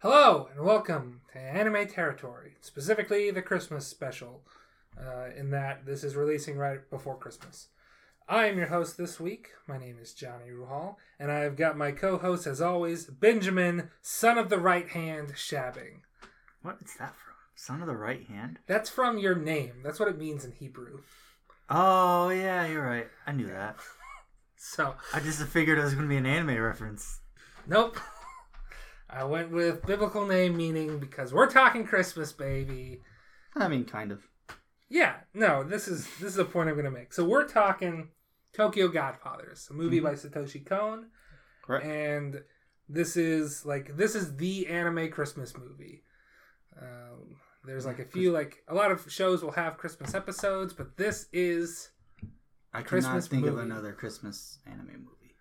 Hello and welcome to Anime Territory, specifically the Christmas special, uh, in that this is releasing right before Christmas. I am your host this week. My name is Johnny Ruhal, and I've got my co host, as always, Benjamin, son of the right hand, Shabbing. What is that from? Son of the right hand? That's from your name. That's what it means in Hebrew. Oh yeah, you're right. I knew that. So, I just figured it was gonna be an anime reference. nope. I went with biblical name meaning because we're talking Christmas, baby. I mean, kind of. Yeah, no, this is this is a point I'm going to make. So we're talking Tokyo Godfathers, a movie by Satoshi Kon, Correct. and this is like this is the anime Christmas movie. Um, there's like a few like a lot of shows will have Christmas episodes, but this is I cannot Christmas think of another Christmas anime movie.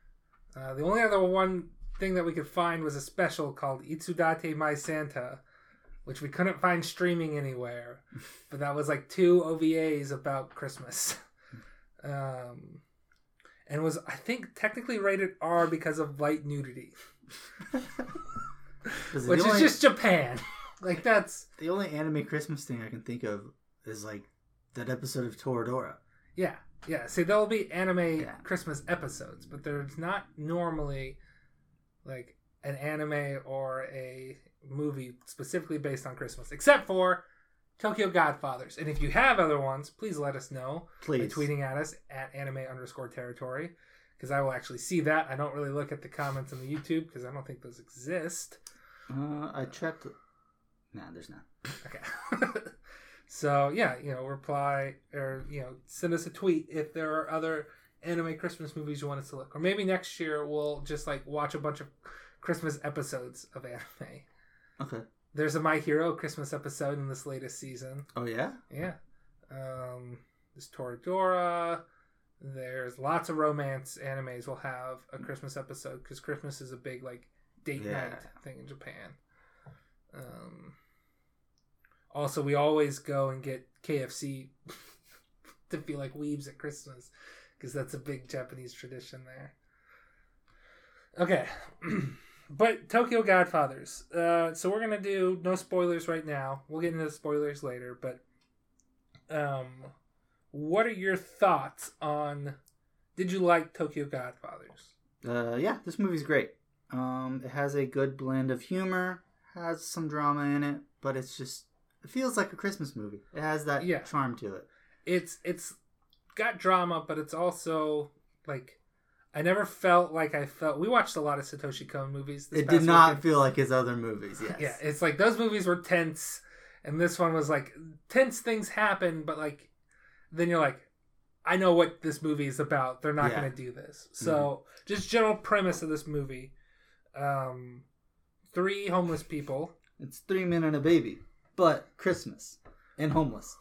uh, the only other one thing that we could find was a special called Itsudatte My Santa, which we couldn't find streaming anywhere. but that was like two OVAs about Christmas. Um, and was, I think, technically rated R because of light nudity, which the is only, just Japan. like, that's, the only anime Christmas thing I can think of is like that episode of Toradora. yeah. Yeah, see, there'll be anime Yeah. Christmas episodes, but there's not normally like an anime or a movie specifically based on Christmas, except for Tokyo Godfathers. And if you have other ones, please let us know by Please. tweeting at us at anime underscore territory because I will actually see that. I don't really look at the comments on the YouTube because I don't think those exist. Uh, I checked. Nah, there's not. Okay. so yeah, you know, reply or you know, send us a tweet if there are other anime Christmas movies you want us to look, or maybe next year we'll just like watch a bunch of Christmas episodes of anime. Okay. There's a My Hero Christmas episode in this latest season. Oh yeah. Yeah. Um, there's Toradora. There's lots of romance animes will have a Christmas episode because Christmas is a big like date Yeah. night thing in Japan. Um, also, we always go and get KFC to feel like weebs at Christmas because that's a big Japanese tradition there. Okay. but Tokyo Godfathers. Uh, so we're gonna do no spoilers right now. We'll get into the spoilers later. But um, what are your thoughts on? Did you like Tokyo Godfathers? Uh, yeah, this movie's great. Um, it has a good blend of humor, has some drama in it, but it's just it feels like a Christmas movie. It has that Yeah. charm to it. It's it's got drama, but it's also like I never felt like I felt. We watched a lot of Satoshi Kon movies. this It did not weekend. feel like his other movies. Yes. Yeah, it's like those movies were tense, and this one was like tense things happen, but like then you're like, I know what this movie is about. They're not Yeah. going to do this. So just general premise of this movie: um, three homeless people, It's three men and a baby, but Christmas and homeless.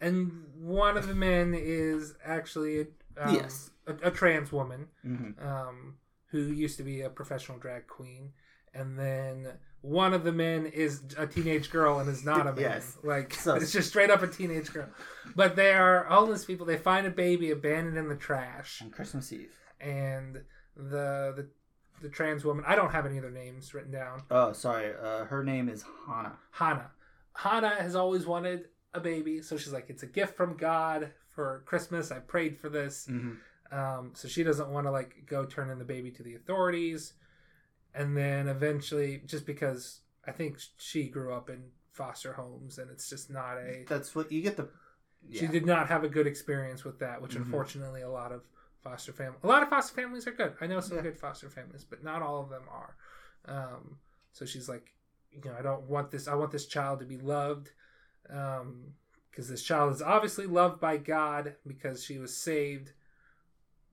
And one of the men is actually um, Yes. a, a trans woman hmm um, who used to be a professional drag queen, and then one of the men is a teenage girl and is not a man. Yes. Like So- it's just straight up a teenage girl. But they are homeless people. They find a baby abandoned in the trash, On Christmas Eve. and the the the trans woman. I don't have any other names written down. Oh, sorry. Uh, her name is Hana. Hana. Hana has always wanted a baby, so she's like, "It's a gift from God for Christmas. I prayed for this." Mm-hmm. Um, so she doesn't want to like go turn in the baby to the authorities, and then eventually, just because I think she grew up in foster homes, and it's just not a. That's what you get the. She did not have a good experience with that, which Mhm. unfortunately a lot of foster fam a lot of foster families are good. I know some Yeah. good foster families, but not all of them are. Um, so she's like, you know, I don't want this. I want this child to be loved, because this child is obviously loved by God because she was saved.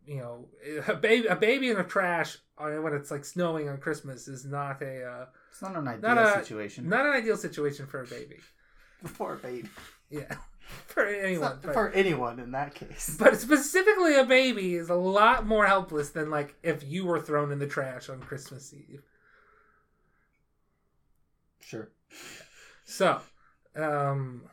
You know, a baby, a baby in the trash when it's like snowing on Christmas is not a uh, It's not an ideal Not a- situation. not an ideal situation for a baby. for a baby. Yeah, for anyone. but- for anyone in that case. But specifically, a baby is a lot more helpless than like if you were thrown in the trash on Christmas Eve. Sure. So, um,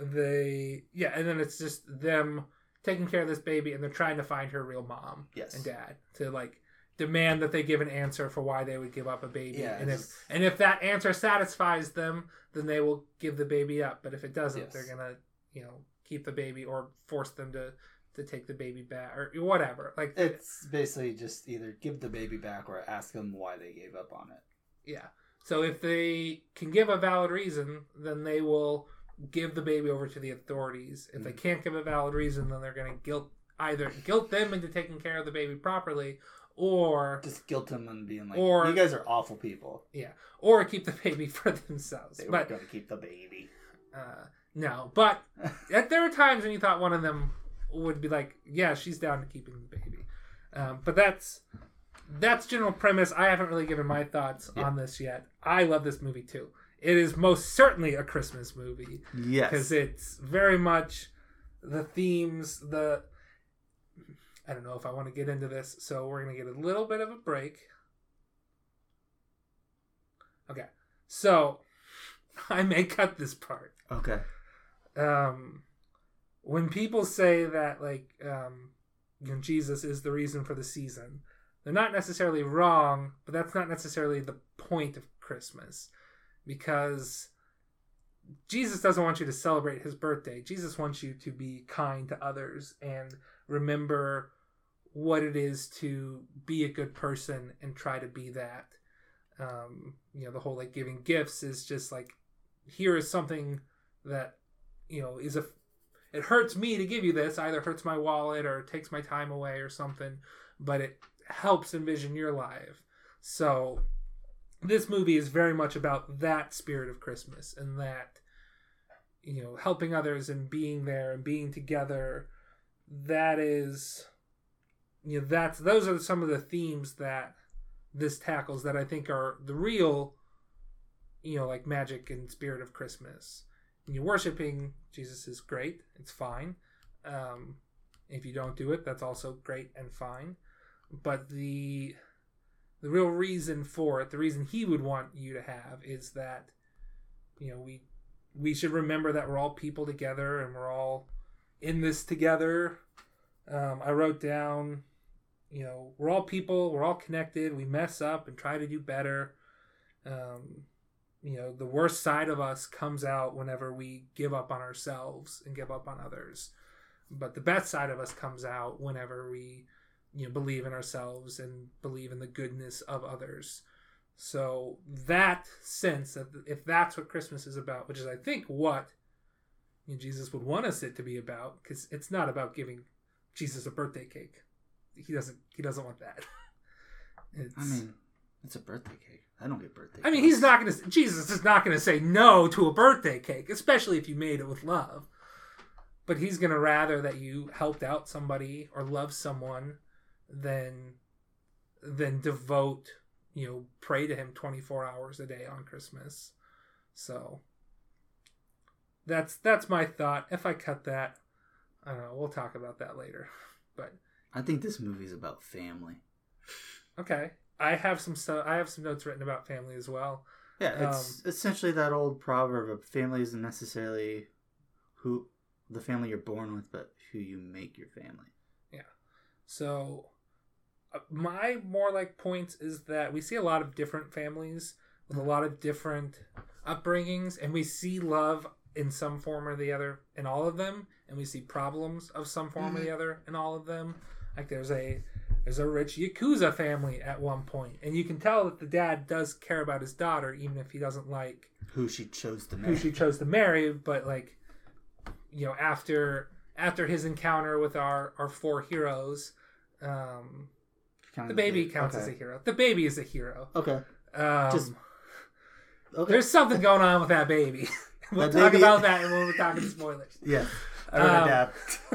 they yeah, and then it's just them taking care of this baby, and they're trying to find her real mom Yes. and dad to like demand that they give an answer for why they would give up a baby. Yeah, and if and if that answer satisfies them, then they will give the baby up. But if it doesn't, Yes. they're gonna you know keep the baby or force them to to take the baby back or whatever. Like It's basically just either give the baby back or ask them why they gave up on it. Yeah. So if they can give a valid reason, then they will give the baby over to the authorities. If they Mm. can't give a valid reason, then they're going to guilt either guilt them into taking care of the baby properly, or Just guilt them and being like, Or- "You guys are awful people." Yeah. Or keep the baby for themselves. They But were going to keep the baby. uh, no, but there were times when you thought one of them would be like, "Yeah, she's down to keeping the baby," um, but that's that's general premise. I haven't really given my thoughts Yeah. on this yet. I love this movie too. It is most certainly a Christmas movie Yes. because it's very much the themes. The I don't know if I want to get into this, so we're gonna get a little bit of a break. Okay, so I may cut this part Okay. um, when people say that like um, you know, Jesus is the reason for the season, they're not necessarily wrong, but that's not necessarily the point of Christmas, because Jesus doesn't want you to celebrate his birthday. Jesus wants you to be kind to others and remember what it is to be a good person and try to be that. Um, you know, the whole like giving gifts is just like here is something that you know is a it hurts me to give you this either hurts my wallet or takes my time away or something but it helps envision your life so this movie is very much about that spirit of christmas and that you know helping others and being there and being together that is you know that's those are some of the themes that this tackles that i think are the real you know like magic and spirit of christmas you worshiping Jesus is great. It's fine. Um, if you don't do it, that's also great and fine. But the the real reason for it, the reason he would want you to have, is that you know we we should remember that we're all people together and we're all in this together. Um, I wrote down, you know, we're all people, we're all connected. We mess up and try to do better. Um, you know the worst side of us comes out whenever we give up on ourselves and give up on others but the best side of us comes out whenever we you know believe in ourselves and believe in the goodness of others so that sense that if that's what christmas is about which is i think what you know, jesus would want us it to be about because it's not about giving jesus a birthday cake he doesn't he doesn't want that it's, I mean, it's a birthday cake. I don't get birthday. I mean, cakes. he's not going to. Jesus is not going to say no to a birthday cake, especially if you made it with love. But he's going to rather that you helped out somebody or love someone than than devote, you know, pray to him twenty four hours a day on Christmas. So that's that's my thought. If I cut that, I don't know. We'll talk about that later. But I think this movie's about family. okay, I have some stuff. I have some notes written about family as well. Yeah, it's Um, essentially that old proverb of family isn't necessarily who the family you're born with, but who you make your family. Yeah. So, my more like points is that we see a lot of different families with a lot of different upbringings, and we see love in some form or the other in all of them, and we see problems of some form or the other in all of them. Like there's a there's a rich yakuza family at one point, and you can tell that the dad does care about his daughter, even if he doesn't like Who she chose to who she chose to marry but like you know after after his encounter with our our four heroes um Kind the baby counts okay. as a hero the baby is a hero Okay. um Just- Okay. there's something going on with that baby we'll That talk baby- about that when we're talking spoilers yeah. I wrote Um, down.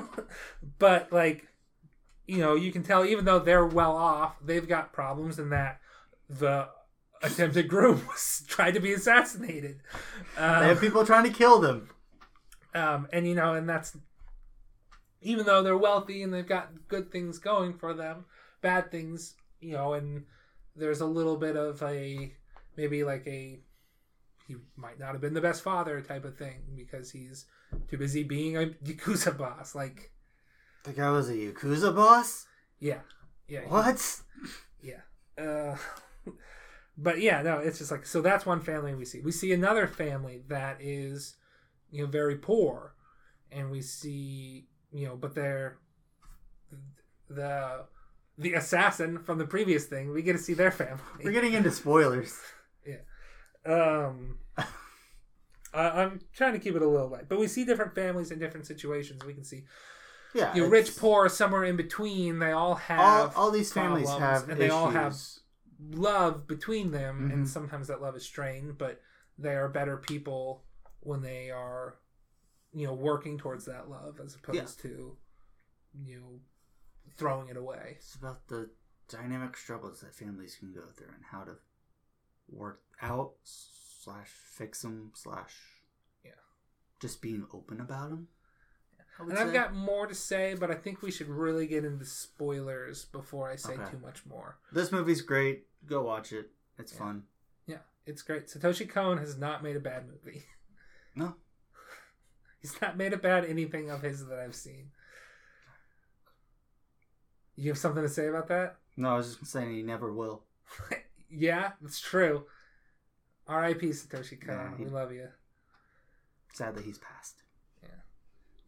but like you know you can tell even though they're well off they've got problems in that the attempted groom was tried to be assassinated um, They have people trying to kill them. um, and you know, and that's even though they're wealthy and they've got good things going for them, bad things, you know, and there's a little bit of a maybe like a he might not have been the best father type of thing because he's too busy being a yakuza boss. Like, The guy was a yakuza boss. yeah, yeah, he- What? yeah. uh, but yeah, no, it's just like so. That's one family we see. We see another family that is, you know, very poor, and we see, you know, but they're the the assassin from the previous thing. We get to see their family. We're getting into spoilers. Yeah. Um, I, I'm trying to keep it a little light, but we see different families in different situations. We can see Yeah, you know, rich, poor, somewhere in between. They all All, have all these families have and they all have love between them, Mhm. and sometimes that love is strained. But they are better people when they are, you know, working towards that love as opposed Yeah. to, you know, throwing it away. It's about the dynamic struggles that families can go through and how to work out slash fix them slash Yeah. just being open about them. And I've got more to say, but I think we should really get into spoilers before I say Okay. too much more. this movie's great. Go watch it. It's Yeah. fun. Yeah, it's great. Satoshi Kon has not made a bad movie. No, He's not made a bad anything of his that I've seen. You have something to say about that? no, I was just saying he never will. yeah, it's true. R.I.P. Satoshi Kon. Yeah, he- We love you. Sad that he's passed. Yeah,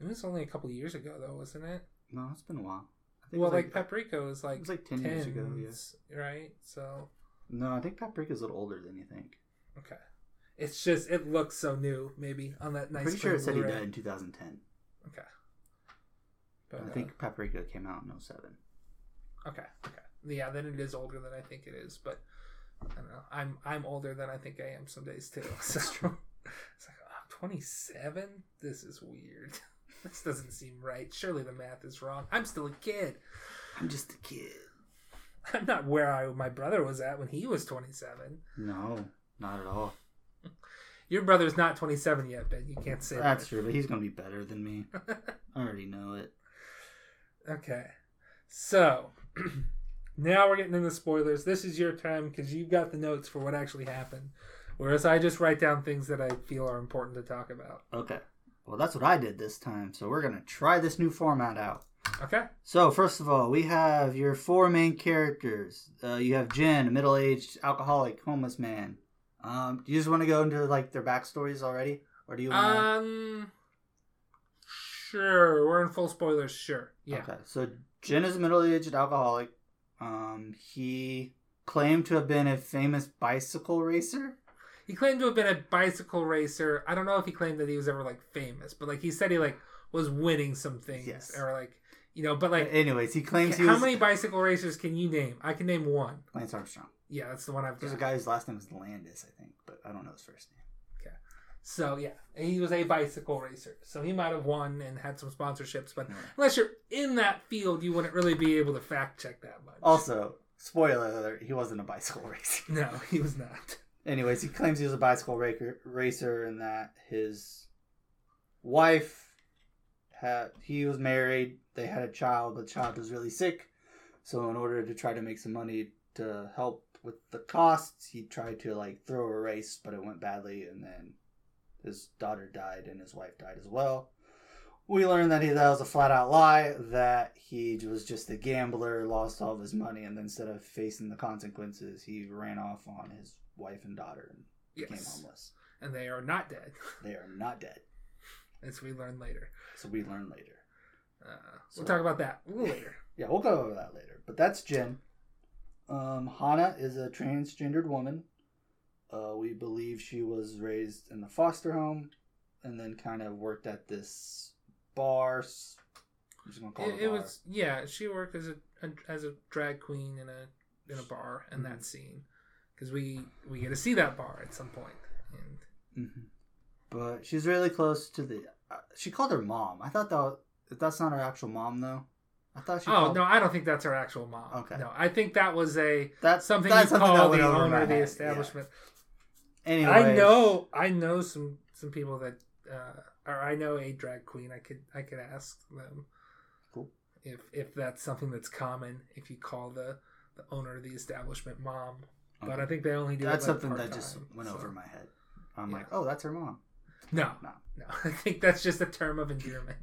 it was only a couple years ago, though, wasn't it? No, it's been a while. I think Well, was like, Paprika was like it was like ten years ago. Yeah. right? So No, I think Paprika's a little older than you think. okay, it's just it looks so new. Maybe on that nice. Pretty sure it said he died in 2010. Okay. But, I uh, think Paprika came out in 07. Okay, okay. Yeah, then it is older than I think it is, but I don't know. I'm I'm older than I think I am some days too. So it's like oh, I'm 27. This is weird. This doesn't seem right. Surely the math is wrong. I'm still a kid. I'm just a kid. I'm not where I my brother was at when he was 27. No, not at all. Your brother's not 27 yet, Ben. You can't say That's that. true, but he's gonna be better than me. I already know it. Okay. So now we're getting into spoilers. This is your time because you've got the notes for what actually happened. Whereas I just write down things that I feel are important to talk about. Okay. Well, that's what I did this time. So we're gonna try this new format out. Okay? So first of all, we have your four main characters. Uh, you have Jen, a middle-aged alcoholic, homeless man. Um, do you just want to go into like their backstories already, or do you want? Um. Sure. We're in full spoilers. Sure. Yeah. Okay. So Jen is a middle-aged alcoholic. Um, he claimed to have been a famous bicycle racer. He claimed to have been a bicycle racer. I don't know if he claimed that he was ever like famous, but like he said he like was winning some things Yes. or like you know. But like, Anyways, he claims he how was many bicycle racers can you name? I can name one. Lance Armstrong. Yeah, that's the one I've There's a got. guy whose last name is Landis, I think, but I don't know his first name. So yeah, and he was a bicycle racer. So he might have won and had some sponsorships, but Yeah. unless you're in that field, you wouldn't really be able to fact check that much. Also, spoiler alert: he wasn't a bicycle racer. no, he was not. Anyways, he claims he was a bicycle racer, racer and that his wife had he was married. They had a child, but the child was really sick. So in order to try to make some money to help with the costs, he tried to like throw a race, but it went badly, and then his daughter died and his wife died as well. We learned that he that was a flat out lie. That he was just a gambler, lost all of his money, and then instead of facing the consequences, he ran off on his wife and daughter and became homeless. and they are not dead, They are not dead, as we learn later. so we learn later. Uh, So- we'll talk about that a little later. Yeah, we'll go over that later. But that's Jen. Um, Hana is a transgendered woman. Uh, we believe she was raised in a foster home, and then kind of worked at this bar. s- I'm just gonna call it, It, it bar. was yeah. She worked as a, as a drag queen in a in a bar in Mhm. that scene because we we get to see that bar at some point. And hmm But she's really close to the. Uh, she called her mom. I thought that that's not her actual mom though. I thought she. oh called, no, I don't think that's her actual mom. Okay. No, I think that was a that's something that's you something call the owner of the establishment. Yeah. Anyways, I know I know some some people that uh, or I know a drag queen. I could I could ask them Cool. if if that's something that's common. If you call the the owner of the establishment mom, but I think they only do that. That's like, something that just went so- over my head. I'm Yeah. like, oh, that's her mom. No, No. no. I think that's just a term of endearment.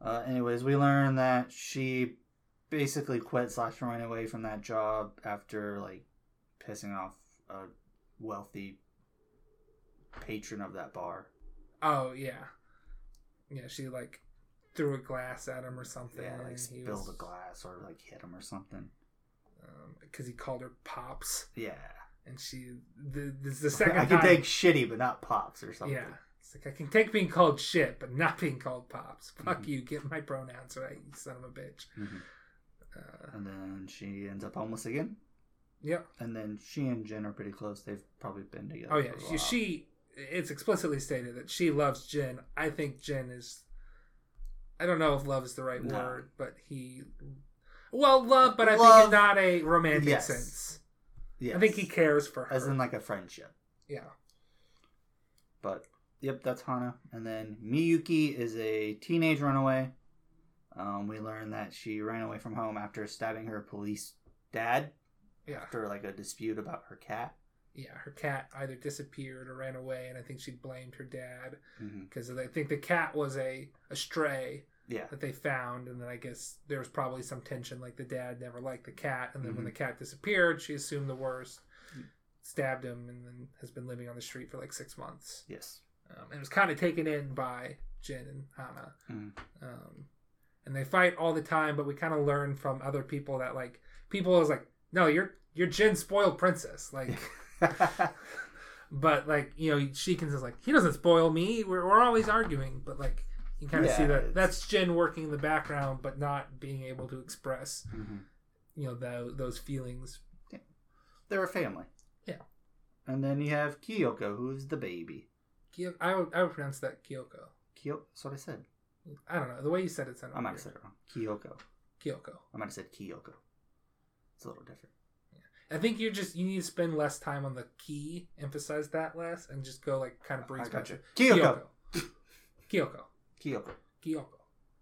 Uh, anyways, we learn that she basically quit slash ran away from that job after like pissing off a wealthy patron of that bar. Oh yeah, yeah. She like threw a glass at him or something. Yeah, like he spilled was- a glass or like hit him or something. because he called her pops, Yeah, and she the this is the second I can time. take shitty, but not pops or something. yeah, it's like I can take being called shit, but not being called pops. Fuck Mhm. you, get my pronouns right, you son of a bitch. Mhm. Uh, And then she ends up homeless again. Yep. And then she and Jen are pretty close. They've probably been together. Oh yeah, she, she it's explicitly stated that she loves Jen. I think Jen is. I don't know if love is the right No. word, but he. Well, love, but I think Love- in not a romantic Yes. sense. Yeah. I think he cares for her. as in like a friendship. yeah. But yep, that's Hana. And then Miyuki is a teenage runaway. Um, we learn that she ran away from home after stabbing her police dad Yeah. after like a dispute about her cat. Yeah, her cat either disappeared or ran away, and I think she blamed her dad Mm-hmm. because I think the cat was a, a stray Yeah. that they found, and then I guess there was probably some tension, like the dad never liked the cat, and then when Mhm. the cat disappeared, she assumed the worst, Mm. stabbed him, and then has been living on the street for like six months. Yes. Um, and was kind of taken in by Jin and Hana. Mhm. Um, and they fight all the time, but we kind of learn from other people that like people is like, no, you're you're Jin's spoiled princess, like. But like you know, Shikens is like he doesn't spoil me. We're, we're always arguing, but like you kind of see that it's- that's Jin working in the background, but not being able to express Mhm. you know tho- those feelings. They're a family. Yeah. And then you have Kyoko, who's the baby. Kyo- I would I would pronounce that Kyoko. Kyoko. That's what I said. I don't know the way you said it sounded. I might weird. have said it wrong. Kyoko. Kyoko. I might have said Kyoko. It's a little different. I think you just you need to spend less time on the key, emphasize that less, and just go like kind of breeze I by got you. it. Kyoko. Kyoko. Kyoko. Kyoko.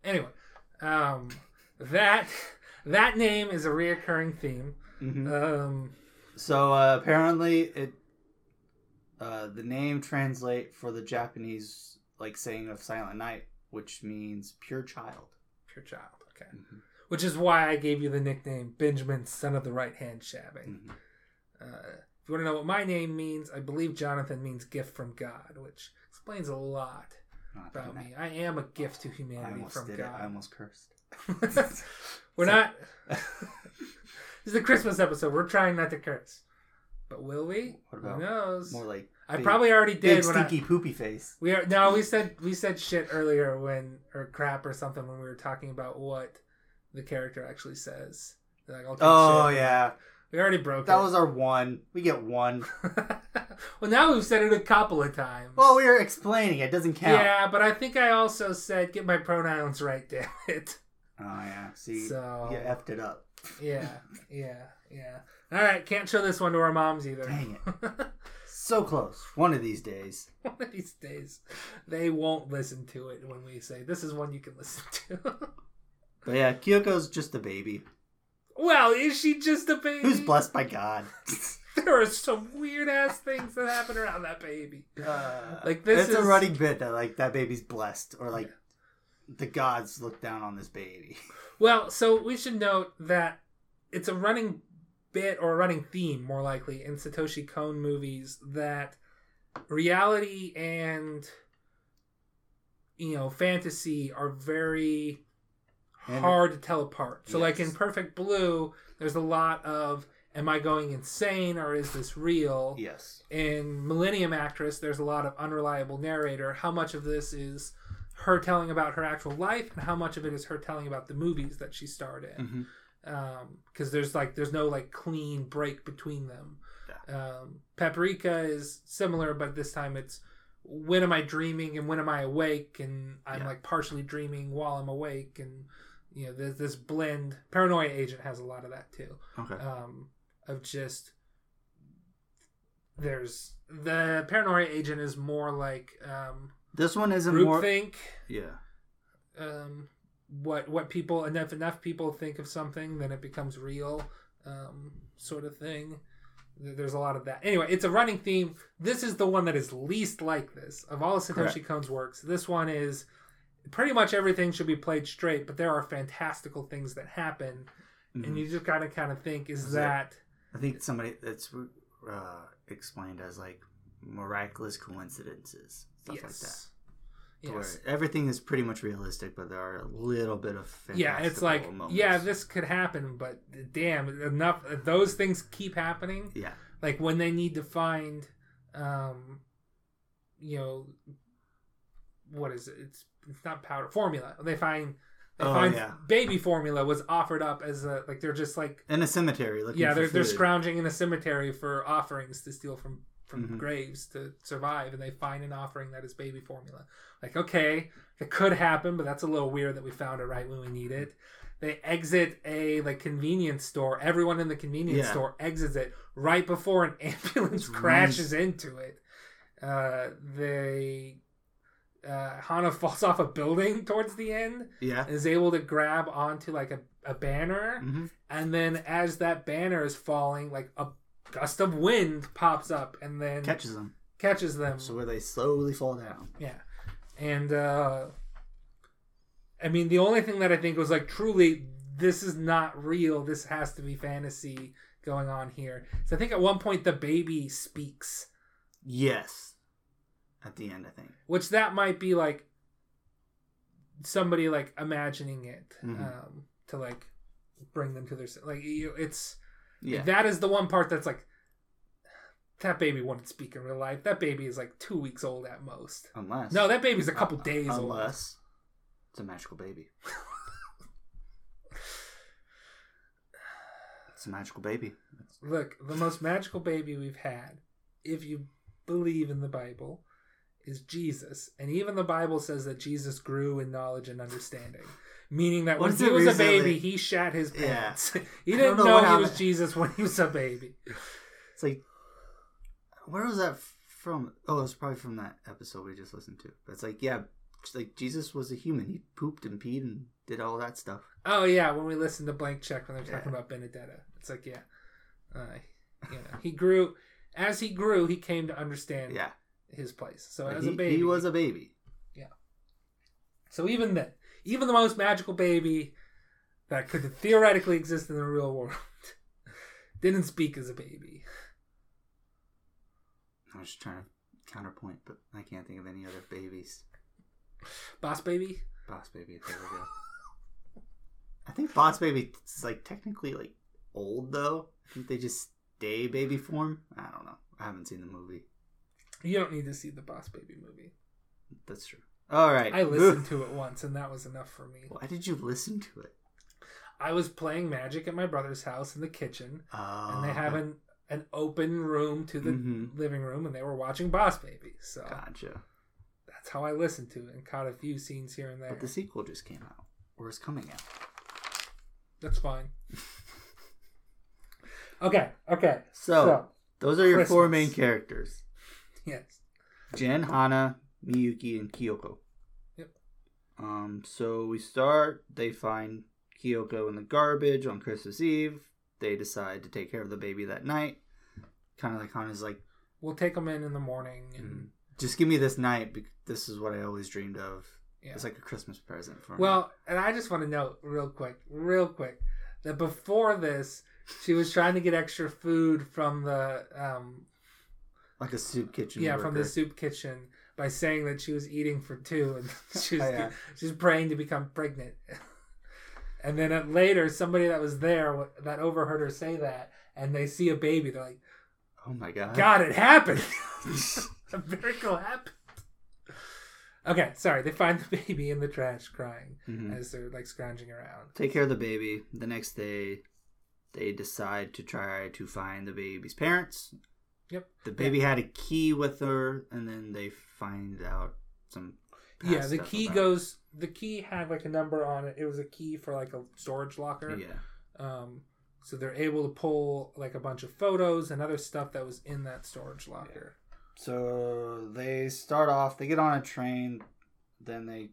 Anyway, um, that that name is a reoccurring theme. Mhm. Um, So uh, apparently, it uh, the name translate for the Japanese like saying of Silent Night, which means pure child. pure child. Okay. Mhm. Which is why I gave you the nickname Benjamin, son of the right hand shabbing. Mhm. Uh, if you want to know what my name means, I believe Jonathan means gift from God, which explains a lot Not about doing me. I am a gift to humanity from did it. I almost cursed. We're not. this is a Christmas episode. We're trying not to curse. But will we? What about Who knows? More like I big- probably already big did when I, stinky poopy face. We are no, we said we said shit earlier when or crap or something when we were talking about what the character actually says. Like, I'll take Oh shit. yeah, we already broke that it. was our one. We get one. well, now we've said it a couple of times. Well, we were explaining. It doesn't count. yeah, but I think I also said get my pronouns right. Damn it. Oh yeah. See, So you effed it up. yeah, yeah, yeah. All right, can't show this one to our moms either. Dang it. So close. One of these days. one of these days, they won't listen to it when we say this is one you can listen to. But yeah, Kyoko's just a baby well, is she just a baby? who's blessed by God. There are some weird ass things that happen around that baby. Uh, Like, this it's a running bit that like that baby's blessed or like the gods look down on this baby. Well, so we should note that it's a running bit or a running theme, more likely, in Satoshi Kon movies that reality and you know fantasy are very hard to tell apart. So, like in Perfect Blue, there's a lot of "Am I going insane or is this real?" Yes. in Millennium Actress, there's a lot of unreliable narrator. How much of this is her telling about her actual life, and how much of it is her telling about the movies that she starred in? Mm-hmm. Because there's like there's no like clean break between them. Um, Paprika is similar, but this time it's when am I dreaming and when am I awake, and I'm Yeah. like partially dreaming while I'm awake, and you know there's this blend. Paranoia Agent has a lot of that too Okay. um, of just there's the paranoia agent is more like um, this one isn't more. groupthink. Yeah. Um, what what people enough enough people think of something, then it becomes real, um, sort of thing. There's a lot of that. Anyway, it's a running theme. This is the one that is least like this of all of Satoshi Correct. Kon's works. This one is pretty much everything should be played straight, but there are fantastical things that happen and Mhm. you just gotta kind of think: Is Is it- that I think somebody that's uh, explained as like miraculous coincidences, stuff like that. yes? Everything is pretty much realistic, but there are a little bit of Yeah, it's like moments. yeah, this could happen, but damn, enough. Those things keep happening. yeah, like when they need to find um you know what is it it's it's not powder formula they find they Oh, find yeah. baby formula was offered up as a like they're just like in a cemetery. Looking yeah they're, they're scrounging in a cemetery for offerings to steal from from Mhm. graves to survive and they find an offering that is baby formula like okay it could happen but that's a little weird that we found it right when we need it they exit a like convenience store everyone in the convenience Yeah. store exits it right before an ambulance crashes into it uh they uh hana falls off a building towards the end Yeah. and is able to grab onto like a, a banner hmm and then as that banner is falling like a gust of wind pops up and then Catches them. catches them So where they slowly fall down. yeah and uh i mean the only thing that i think was like truly this is not real this has to be fantasy going on here so i think at one point the baby speaks Yes. At the end, I think. which that might be like somebody like imagining it Mhm. um to like bring them to their like you it's Yeah. That is the one part that's like that baby wouldn't speak in real life. That baby is like two weeks old at most. Unless. No, that baby's a couple Uh, days old. Unless it's a magical baby. it's a magical baby. Look, the most magical baby we've had, if you believe in the Bible, is Jesus. And even the Bible says that Jesus grew in knowledge and understanding. Meaning that when he was a baby, that- he shat his Yeah. pants. he didn't know, know he was Jesus when he was a baby. It's like, where was that from? Oh, it was probably from that episode we just listened to. But it's like, yeah, it's like Jesus was a human. He pooped and peed and did all that stuff. Oh yeah, when we listened to Blank Check when they're talking Yeah. about Benedetta, it's like yeah, uh, you know, he grew as he grew, he came to understand Yeah, his place. So as he, a baby, he was a baby. Yeah. So even then, even the most magical baby that could theoretically exist in the real world didn't speak as a baby. I was just trying to counterpoint, but I can't think of any other babies. Boss baby. Boss baby, there we go. I think Boss Baby is like technically like old though. I think they just stay baby form. I don't know. I haven't seen the movie. You don't need to see the Boss Baby movie. That's true. All right. I listened to it once, and that was enough for me. Why did you listen to it? I was playing Magic at my brother's house in the kitchen, Oh, and they have an an open room to the Mhm. living room, and they were watching Boss Baby. So Gotcha. that's how I listened to it and caught a few scenes here and there. But the sequel just came out, or is coming out. That's fine. okay, okay. So, So, those are your four main characters: yes. Jen, Hana, Miyuki, and Kyoko. Yep. Um. So we start. They find Kyoko in the garbage on Christmas Eve. They decide to take care of the baby that night. Kind of like Hana's like, We'll take them in in the morning, and "Mm, just give me this night. Because this is what I always dreamed of. yeah. It's like a Christmas present for me. Well, and I just want to note real quick, real quick, that before this, she was trying to get extra food from the um, like a soup kitchen. yeah from the soup kitchen by saying that she was eating for two and she was Yeah. she's praying to become pregnant. and then uh, later, somebody that was there w- that overheard her say that, and they see a baby, they're like, Oh my god. "God, it happened! a miracle happened." Okay, sorry. They find the baby in the trash crying Mhm. as they're like scrounging around. take care of the baby. The next day, they decide to try to find the baby's parents. Yep. The baby had a key with her, and then they find out some. past Yeah, the stuff key about- goes. The key had like a number on it. It was a key for like a storage locker. Yeah, Um, so they're able to pull like a bunch of photos and other stuff that was in that storage locker. So they start off, they get on a train, then they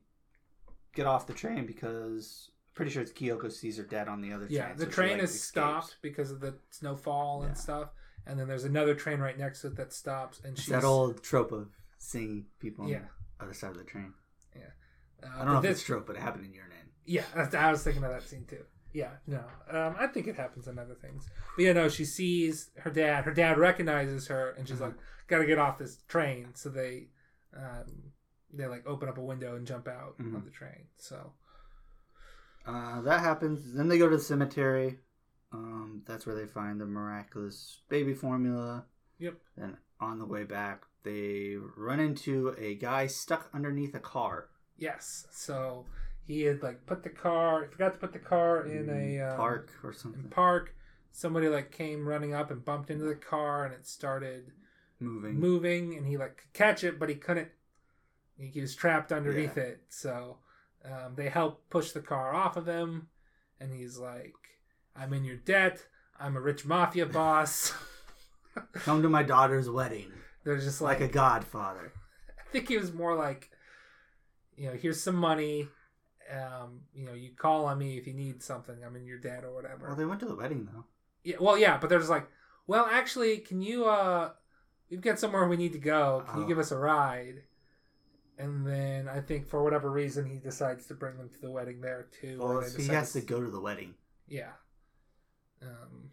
get off the train because pretty sure it's Kyoko sees her dead on the other Yeah, train. the so she, train like, is escapes. stopped because of the snowfall and Yeah. stuff. And then there's another train right next to it that stops, and it's she's that old trope of seeing people on Yeah. the other side of the train. Yeah, uh, I don't know if it's trope, but it happened in your name. Yeah, I was thinking of that scene too. Yeah, no. Um, I think it happens in other things. But yeah, no, she sees her dad. Her dad recognizes her, and she's Uh-huh. like, "Gotta get off this train." So they, um, they like open up a window and jump out Mhm. on the train. So Uh, that happens. Then they go to the cemetery. Um, that's where they find the miraculous baby formula. Yep. And on the way back, they run into a guy stuck underneath a car. yes, so he had like put the car. Forgot to put the car in a um, park or In something. park, somebody like came running up and bumped into the car, and it started moving. moving and he like could catch it but he couldn't he was trapped underneath it so um, they help push the car off of him and he's like i'm in your debt. I'm a rich mafia boss. Come to my daughter's wedding. They're just like like, a godfather. i think he was more like you know here's some money. Um, you know you call on me if you need something. I'm in your debt or whatever. Well, they went to the wedding though. yeah well yeah but they're just like well actually can you uh we've got somewhere we need to go. Can you Oh. give us a ride? And then i think for whatever reason he decides to bring them to the wedding there too Well, so he has to go to the wedding. yeah um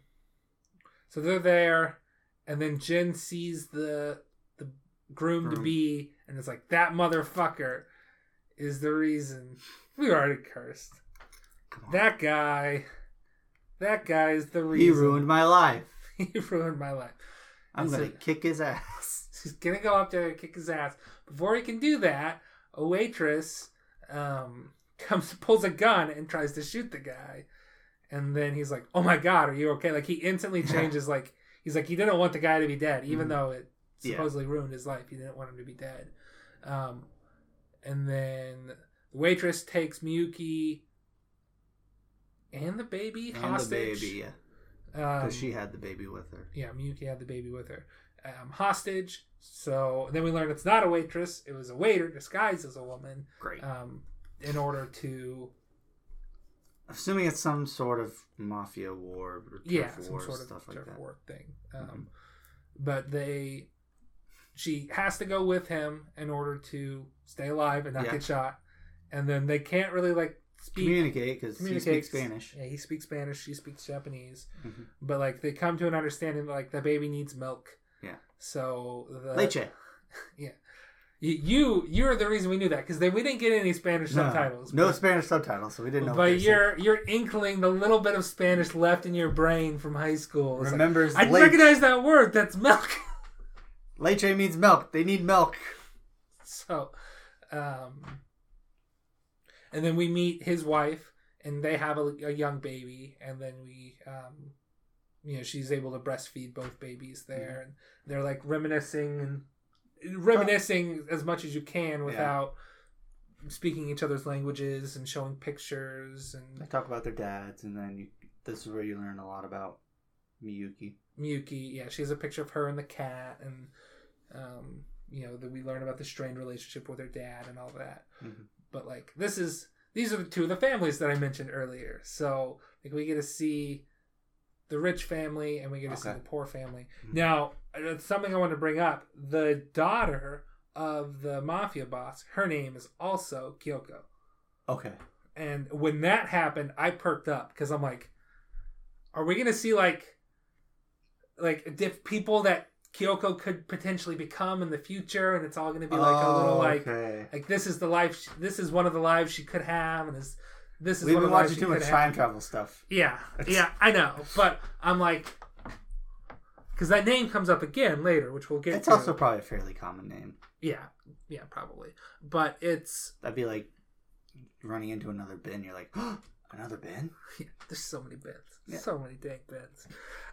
so they're there and then jen sees the the groom to be and it's like that motherfucker is the reason we already cursed that guy that guy is the reason he ruined my life. he ruined my life. I'm And gonna kick his ass. He's gonna go up there and kick his ass. Before he can do that, a waitress um, comes, pulls a gun, and tries to shoot the guy. And then he's like, "Oh my god, are you okay?" Like he instantly changes. like he's like he didn't want the guy to be dead, even Mhm. though it Yeah. supposedly ruined his life. He didn't want him to be dead. Um, and then the waitress takes Miyuki and the baby And the hostage. baby, yeah, Um, because she had the baby with her. yeah, Miyuki had the baby with her. Um, hostage. So then we learned it's not a waitress; it was a waiter disguised as a woman. Great. Um, in order to Assuming it's some sort of mafia war or turf yeah, some war, sort of stuff like turf that. war thing. Mhm. Um, But they, she has to go with him in order to stay alive and not Yeah. get shot. And then they can't really like speak. Communicate because he speaks Spanish. Yeah, he speaks Spanish. She speaks Japanese. Mhm. But like they come to an understanding that like the baby needs milk. Yeah. So the Leche. you you you're the reason we knew that because we didn't get any Spanish No, subtitles. No but, Spanish subtitles, so we didn't know. but you're you're inkling the little bit of Spanish left in your brain from high school. It's like, remembers I leche. recognize that word. That's milk. Leche means milk. They need milk. so, um, and then we meet his wife, and they have a, a young baby, and then we, um, you know, she's able to breastfeed both babies there, and they're like reminiscing and reminiscing as much as you can without speaking each other's languages and showing pictures and They talk about their dads, and then you, this is where you learn a lot about Miyuki. Miyuki. Yeah, she has a picture of her and the cat, and um, you know that we learn about the strained relationship with her dad and all that. Mhm. But like, this is these are the two of the families that I mentioned earlier. So like, we get to see the rich family and we get to see the poor family. Mhm. Now, it's something I want to bring up. The daughter of the mafia boss, her name is also Kyoko. Okay. And when that happened, I perked up because I'm like, are we gonna see like, like diff people that Kyoko could potentially become in the future, and it's all gonna be like a oh, little like, okay. like this is the life, she, this is one of the lives she could have, and this, this is We've one been of the lives watching too much time travel stuff. Yeah, yeah, I know, but I'm like, because that name comes up again later, which we'll get. It's to. also probably a fairly common name. yeah, yeah, probably, but it's That'd be like running into another bin. You're like, another bin? Yeah, there's so many bits. Yeah. So many dang bits.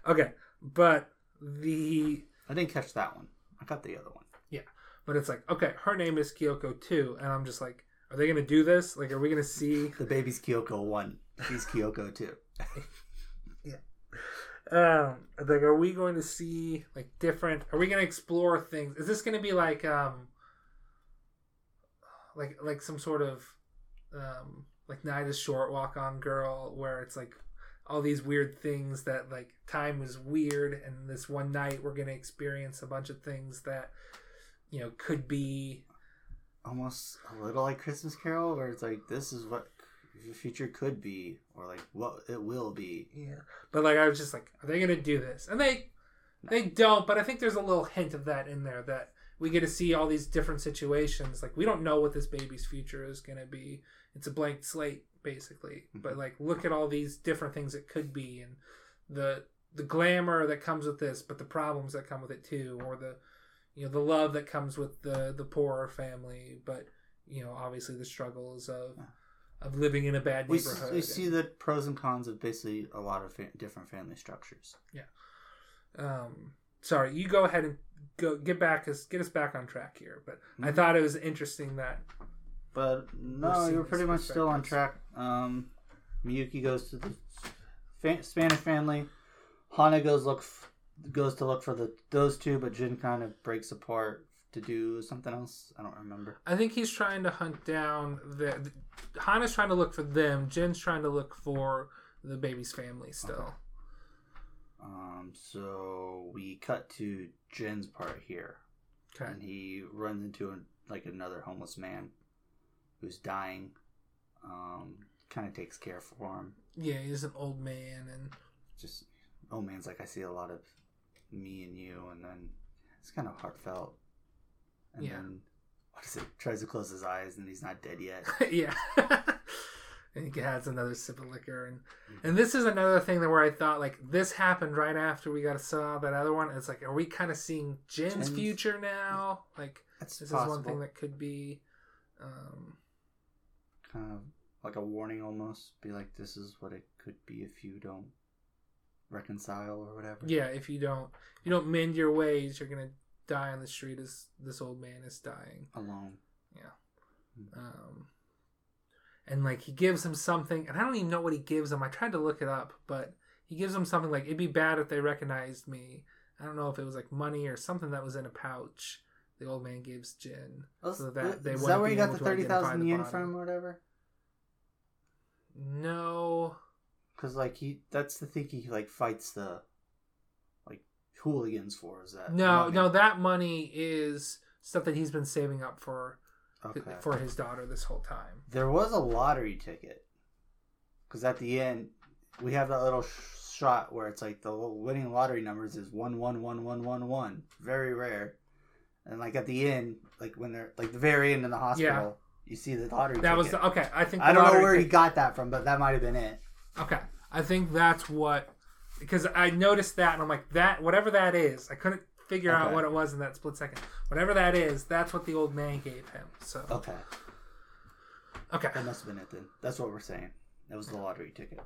Okay, but the I didn't catch that one. I got the other one. Yeah, but it's like okay, her name is Kyoko too, and I'm just like, are they gonna do this? Like, are we gonna see? The baby's Kyoko one. He's Kyoko two. Um, like, are we going to see like different? Are we gonna explore things? Is this gonna be like um, like like some sort of um, like Night is Short Walk on Girl, where it's like all these weird things that like time is weird, and this one night we're gonna experience a bunch of things that you know could be Almost a little like Christmas Carol, where it's like this is what your future could be, or like what it will be. Yeah, but like I was just like, are they gonna do this? And they they don't. But I think there's a little hint of that in there that we get to see all these different situations. Like we don't know what this baby's future is gonna be. It's a blank slate basically. Mm-hmm. But like look at all these different things it could be, and the the glamour that comes with this, but the problems that come with it too, or the you know the love that comes with the the poorer family, but you know obviously the struggles of of living in a bad We, neighborhood. we see the pros and cons of basically a lot of fa- different family structures. Yeah. Um sorry you go ahead and go get back us get us back on track here but i Mhm. thought it was interesting that But no, seeing you were pretty much still on track. Um, Miyuki goes to the fa- Spanish family. Hana goes look f- goes to look for the those two, but Jin kind of breaks apart to do something else. I don't remember. i think he's trying to hunt down the, the hana's trying to look for them Jin's trying to look for the baby's family still Um, so we cut to Jin's part here, okay and he runs into an, like another homeless man who's dying. Um, kind of takes care for him. yeah he's an old man and just oh man's like I see a lot of me and you, and then it's kind of heartfelt. And Yeah. then what is it? Tries to close his eyes, and he's not dead yet. yeah and he has another sip of liquor and and this is another thing that where i thought like this happened right after we got a saw that other one it's like are we kind of seeing jin's, future now like That's this possible. is one thing that could be um kind of like a warning, almost. Be like, this is what it could be if you don't reconcile or whatever. Yeah, if you don't if you don't mend your ways, you're gonna die on the street as this old man is dying. Alone. Um, and like he gives him something, and I don't even know what he gives him. I tried to look it up, but he gives him something like it'd be bad if they recognized me. I don't know if it was like money or something that was in a pouch. The old man gives Jin. So that they is that where you got the thirty thousand yen from, or whatever? No, Because like he, that's the thing he like fights the hooligans for. Is that no, money. no. That money is stuff that he's been saving up for Okay. for his daughter this whole time. There was a lottery ticket. Because at the end, we have that little sh- shot where it's like the winning lottery numbers is one one one one one one. Very rare. And like at the end, like when they're like the very end in the hospital, you see the lottery. That was the, okay. I think I don't know where he got that from, but that might have been it. Okay, I think that's what because I noticed that and I'm like that whatever that is. I couldn't figure out what it was in that split second. Whatever that is, that's what the old man gave him. So Okay, okay, that must have been it then. That's what we're saying. It was the lottery ticket.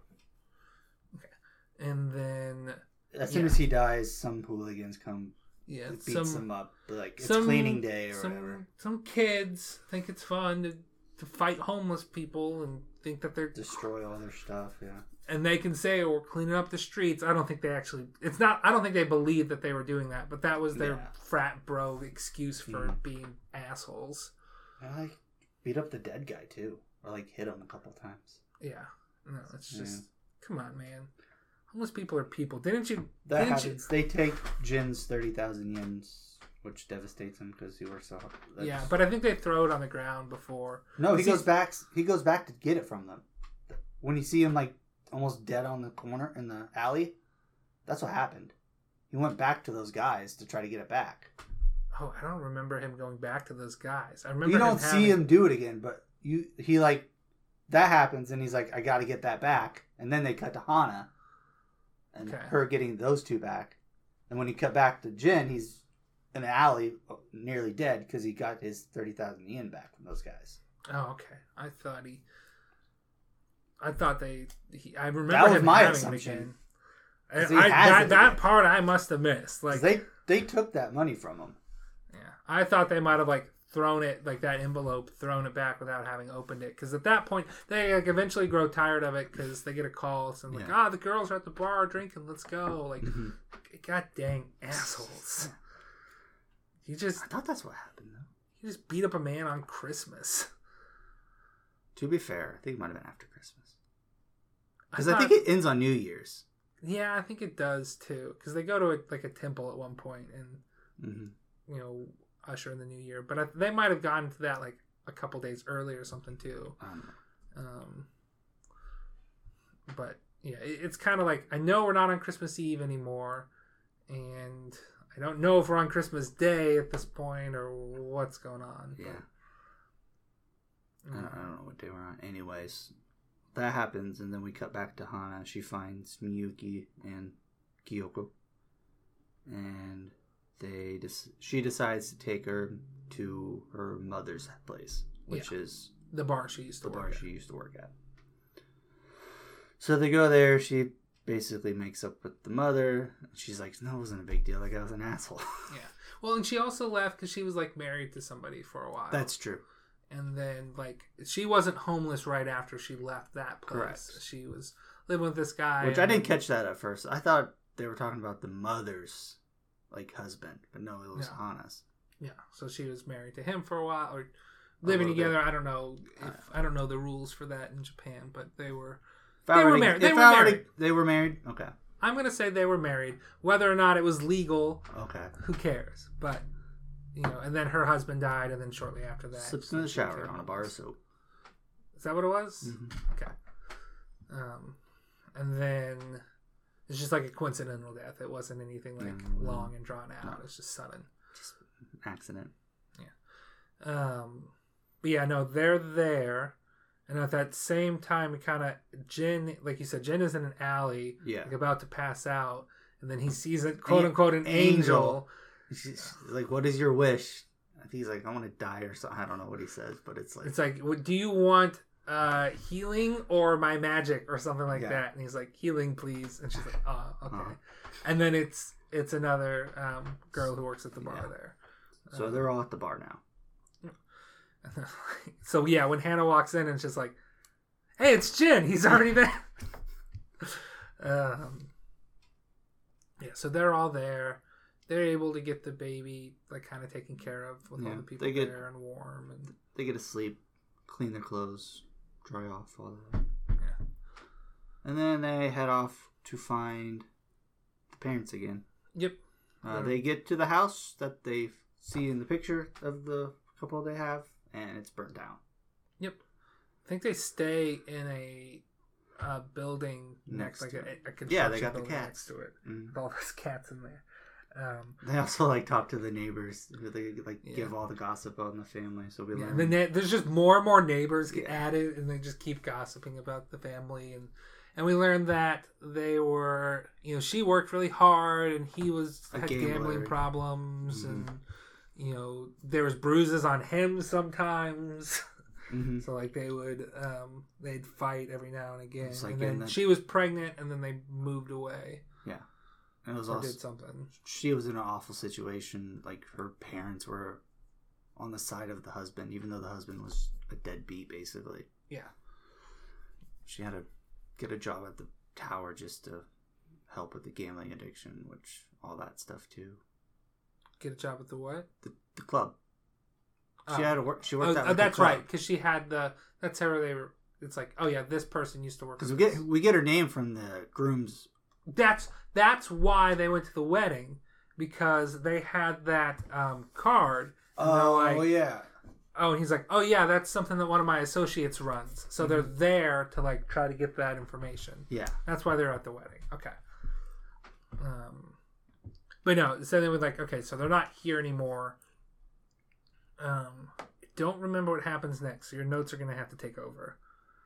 Okay, and then As soon Yeah. as he dies, some hooligans come yeah, beats some him up. Like it's some- cleaning day or some whatever. some kids think it's fun to to fight homeless people and think that they're Destroy all their stuff. Yeah. And they can say oh, we're cleaning up the streets. I don't think they actually. It's not. I don't think they believe that they were doing that, but that was their Yeah. frat bro excuse for Mhm. being assholes. I like beat up the dead guy too, or like hit him a couple times. Yeah. No, it's Yeah. just come on, man. Homeless people are people. Didn't you? That didn't happens. They take Jin's thirty thousand yens, which devastates him because he works so hard. That's- yeah, but I think they throw it on the ground before. no, he goes back. He goes back to get it from them. When you see him like almost dead on the corner in the alley, that's what happened. He went back to those guys to try to get it back. Oh, I don't remember him going back to those guys. I remember You don't him see having- him do it again, but you he like that happens, and he's like, I got to get that back, and then they cut to Hana, and Okay. her getting those two back, and when he cut back to Jin, he's in the alley, uh, nearly dead because he got his thirty thousand yen back from those guys. Oh, okay. I thought he. I thought they. He, I remember That was my assumption. it again. 'Cause he I, that that part I must have missed. Like they they took that money from him. Yeah, I thought they might have like thrown it like that envelope, thrown it back without having opened it. Because at that point, they like eventually grow tired of it because they get a call and like, Yeah. ah, the girls are at the bar drinking, let's go. Like, Mm-hmm. god dang assholes! You just I thought that's what happened though. you just beat up a man on Christmas. To be fair, I think it might have been after because I, think it ends on New Year's. yeah, I think it does too. Because they go to a, like a temple at one point and Mm-hmm. you know usher in the new year, but I, they might have gotten to that like a couple days early or something too. Um, but yeah, it, it's kind of like I know we're not on Christmas Eve anymore, and I don't know if we're on Christmas Day at this point or what's going on. Yeah. but- I don't, I don't know what they were on. Anyways, that happens, and then we cut back to Hana. She finds Miyuki and Kyoko, and they just she decides to take her to her mother's place, which is the bar she used to the work bar at. she used to work at. So they go there. She basically makes up with the mother. She's like, "No, it wasn't a big deal. Like I was an asshole." Yeah. Well, and she also left because she was like married to somebody for a while. That's true. And then like she wasn't homeless right after she left that place. Correct. She was living with this guy, Which I didn't catch that at first. I thought they were talking about the mother's like husband, but no, it was No. Hana's. Yeah, so she was married to him for a while, or living little bit. together. I don't know if Uh, I don't know the rules for that in Japan, but they were. They were married. They were already- married. They were married. Okay. I'm gonna say they were married. Whether or not it was legal, Okay. who cares? But you know, and then her husband died, and then shortly after that, Slips in the shower on a bar of soap. Is that what it was? Mhm. Okay. Um, and then it's just like a coincidental death. It wasn't anything like Mm. long and drawn out. No. It's just sudden. Just accident. Yeah. Um, but yeah, no, they're there, and at that same time, kind of Jin, like you said, Jin is in an alley, Yeah. like about to pass out, and then he sees a quote unquote an angel. angel. She's like, "What is your wish?" I think he's like, "I want to die" or something. I don't know what he says, but it's like, It's like, do you want uh healing or my magic or something like Yeah. that? And he's like, healing, please. And she's like, oh, okay. Uh-huh. And then it's it's another um, girl who works at the bar Yeah. there. so Um, they're all at the bar now. so yeah, when Hana walks in and she's like, "Hey, it's Jin. He's already there." um, yeah, so they're all there. They're able to get the baby like kind of taken care of with all the people they get- there and warm and They get to sleep, clean their clothes, dry off all that. Yeah. And then they head off to find the parents again. yep. Uh, They get to the house that they see in the picture of the couple they have, and it's burnt down. Yep. I think they stay in a uh, building Next like to a, it. a construction Yeah, they got the cats. next to it. Mm. With all those cats in there. Um, They also like talk to the neighbors. They like Yeah. give all the gossip on the family. So we yeah, learn. and then there's just more and more neighbors get Yeah. added, and they just keep gossiping about the family, and and we learned that they were, you know, she worked really hard, and he was A had gambler. gambling problems, Mhm. and you know, there was bruises on him sometimes. Mhm. So like they would um they'd fight every now and again. Like and then the- she was pregnant and then they moved away And it was also did something. she was in an awful situation. Like her parents were on the side of the husband, even though the husband was a deadbeat, basically. Yeah. She had to get a job at the tower just to help with the gambling addiction, which all that stuff too. Get a job at the what? The, the club. She Oh. had to work. She Oh, worked at oh, the that's right, because she had the that's how they were it's like, oh yeah, this person used to work Because we get we get her name from the groom's. That's that's why they went to the wedding because they had that um, card. Oh like, yeah. oh, and he's like, oh yeah, that's something that one of my associates runs. So they're Mm-hmm. there to like try to get that information. Yeah. That's why they're at the wedding. Okay. Um, but no, so they were like, okay, so they're not here anymore. Um, don't remember what happens next. So your notes are gonna have to take over.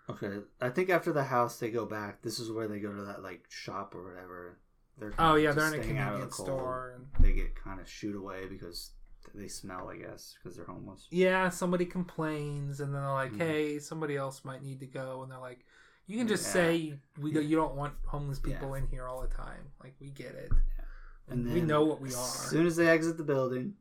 Okay. I think after the house they go back. This is where they go to that like shop or whatever. They're Oh yeah, they're in a staying out of the convenience store, and They get kind of shooed away because they smell, I guess, because they're homeless. yeah, somebody complains, and then they're like, Mhm. hey, somebody else might need to go, and they're like, you can just Yeah. say we don't, you don't want homeless people Yeah. in here all the time. Like we get it, And we know what we are." As soon as they exit the building,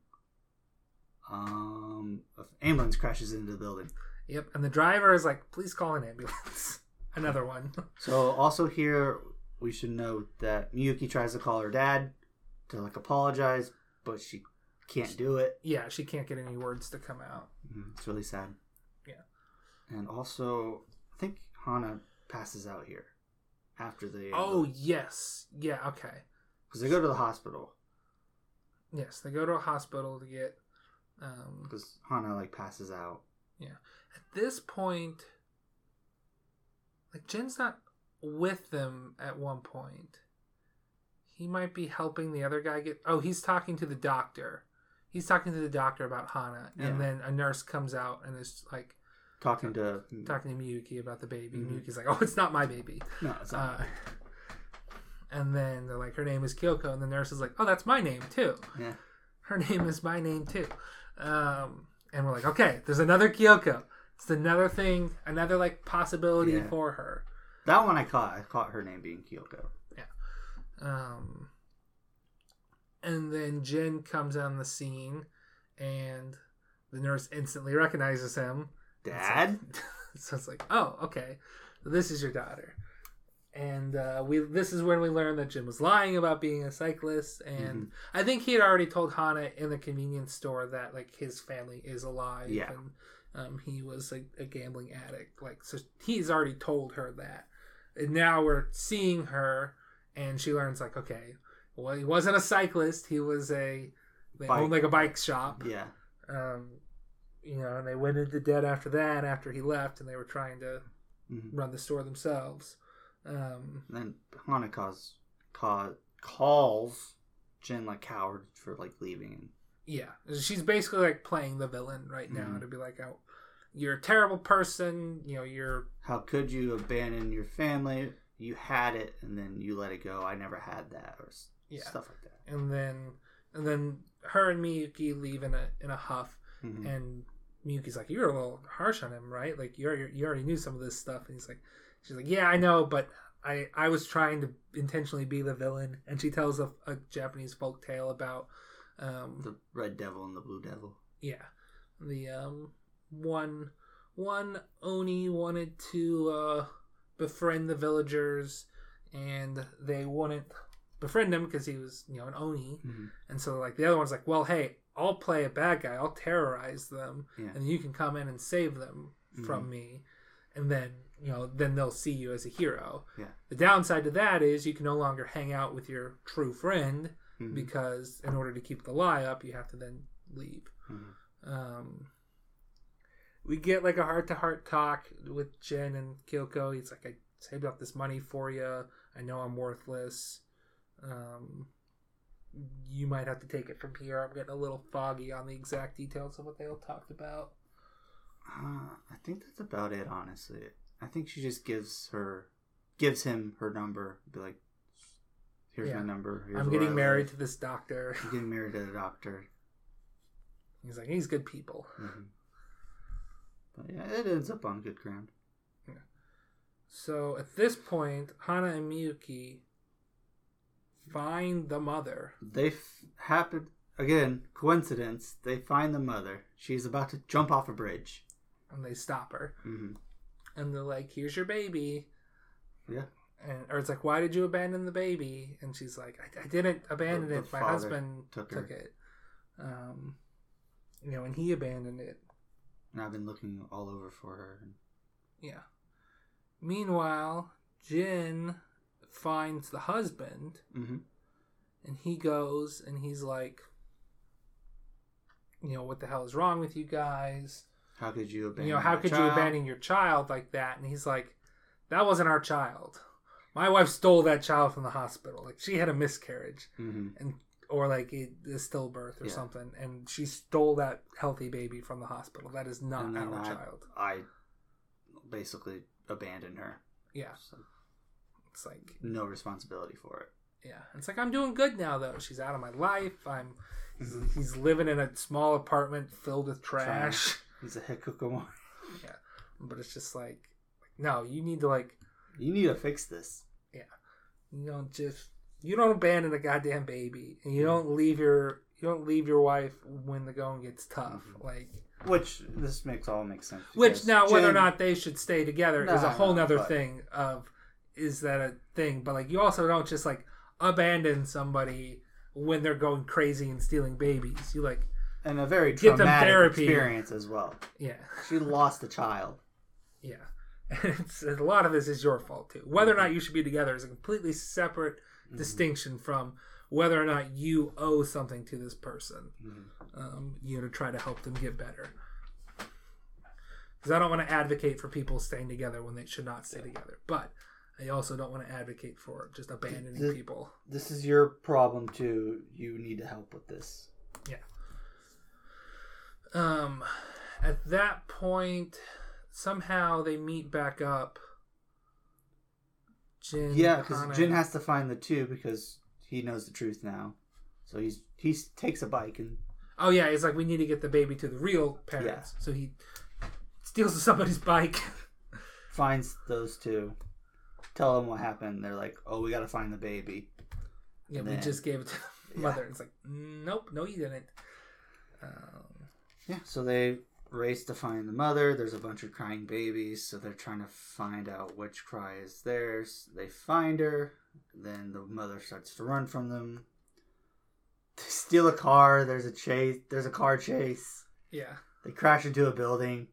um, an ambulance crashes into the building. Yep, and the driver is like, please call an ambulance. Another one. So also here we should note that Miyuki tries to call her dad to like apologize, but she can't do it. yeah, she can't get any words to come out. Mhm, It's really sad. Yeah. And also, I think Hana passes out here after they. Oh yes, yeah, okay, because they go to the hospital yes. They go to a hospital to get. Um, because Hana like passes out. At this point, like Jin's not with them at one point. He might be helping the other guy get. Oh, he's talking to the doctor. He's talking to the doctor about Hana, and then a nurse comes out and is like Talking to talking to Miyuki about the baby. Mhm. Miyuki's like, "Oh, it's not my baby." no, it's not. Uh, and then they're like, "Her name is Kyoko," and the nurse is like, "Oh, that's my name too." yeah, her name is my name too. Um, and we're like, okay, there's another Kyoko. It's another thing, another like possibility Yeah. for her. that one I caught. I caught her name being Kyoko. Yeah. Um, and then Jin comes on the scene, and the nurse instantly recognizes him. Dad. so it's like, oh, okay, this is your daughter. And uh, we this is when we learn that Jin was lying about being a cyclist, and I think he had already told Hana in the convenience store that like his family is alive, Yeah. and um, he was a, a gambling addict. Like so, he's already told her that, and now we're seeing her, and she learns like, okay, well, he wasn't a cyclist; he was a they Bike. owned like a bike shop, Yeah. um, you know, and they went into debt after that. After he left, and they were trying to hmm run the store themselves. Um, Then Hana calls, call, calls Jin like coward for like leaving. yeah, she's basically like playing the villain right now Mhm. to be like, "Oh, you're a terrible person. You know, you're How could you abandon your family? You had it and then you let it go. I never had that, or Yeah. stuff like that. and then and then her and Miyuki leave in a in a huff, Mhm. and Miyuki's like, "You're a little harsh on him, right? Like you already, you already knew some of this stuff." And he's like, "She's like, yeah, I know, but I I was trying to intentionally be the villain." And she tells a, a Japanese folk tale about um, The red devil and the blue devil. yeah, the um one one oni wanted to uh, befriend the villagers, and they wouldn't befriend him because he was you know an oni. Mhm. And so like the other one's like, well, hey, I'll play a bad guy. I'll terrorize them, Yeah. and you can come in and save them from me, and then you know then they'll see you as a hero. Yeah. The downside to that is you can no longer hang out with your true friend Mhm. because in order to keep the lie up, you have to then leave. Mhm. Um, we get like a heart to heart talk with Jin and Kyoko. He's like, I saved up this money for you. I know I'm worthless. Um, you might have to take it from here. I'm getting a little foggy on the exact details of what they all talked about. Uh, I think that's about it, honestly. I think she just gives her, gives him her number. Be like, here's Yeah. my number. Here's I'm getting married to this doctor. I'm getting married to the doctor. He's like, he's good people. Mhm. But yeah, it ends up on good ground. Yeah. So at this point, Hana and Miyuki find the mother. They f- happen again, coincidence. They find the mother. She's about to jump off a bridge. and they stop her hmm and they're like here's your baby Yeah. and or it's like why did you abandon the baby and she's like i, I didn't abandon The- the it my husband took took, it um you know and he abandoned it And I've been looking all over for her. Yeah meanwhile jin finds the husband hmm and he goes and he's like you know what the hell is wrong with you guys How could you abandon? you know, how could you abandon your child like that? And he's like, that wasn't our child. My wife stole that child from the hospital. Like she had a miscarriage, Mhm. and or like a, a stillbirth or Yeah. something, and she stole that healthy baby from the hospital. That is not our I- child. I basically abandoned her. Yeah, So it's like no responsibility for it. yeah, it's like I'm doing good now though. She's out of my life. I'm. He's, he's living in a small apartment filled with trash. He's a hikikomori. But it's just like, no, you need to like You need to fix this. Yeah, you don't just you don't abandon a goddamn baby and you don't leave your you don't leave your wife when the going gets tough Mhm. like Which this makes all makes sense. which now whether or not they should stay together is a whole nother but- thing of is that a thing but like you also don't just like abandon somebody when they're going crazy and stealing babies you like and a very Get them traumatic therapy. experience as well. yeah She lost a child. yeah it's a lot of this is your fault too whether or not you should be together is a completely separate Mm-hmm. distinction from whether or not you owe something to this person Mhm. um, you know to try to help them get better because i don't want to advocate for people staying together when they should not stay together but I also don't want to advocate for just abandoning The- people. This is your problem too. You need to help with this. Yeah. Um, at that point, somehow they meet back up. Jin, Yeah, because Jin has to find the two because he knows the truth now. So he's he takes a bike and Oh yeah, he's like, we need to get the baby to the real parents. So he steals somebody's bike. finds those two. Tell them what happened. They're like, "Oh, we got to find the baby." yeah, we just gave it to the Yeah. mother. It's like, nope, no, you didn't. Um, Yeah. So they race to find the mother. There's a bunch of crying babies, so they're trying to find out which cry is theirs. They find her. Then the mother starts to run from them. They steal a car. There's a chase. There's a car chase. yeah, They crash into a building.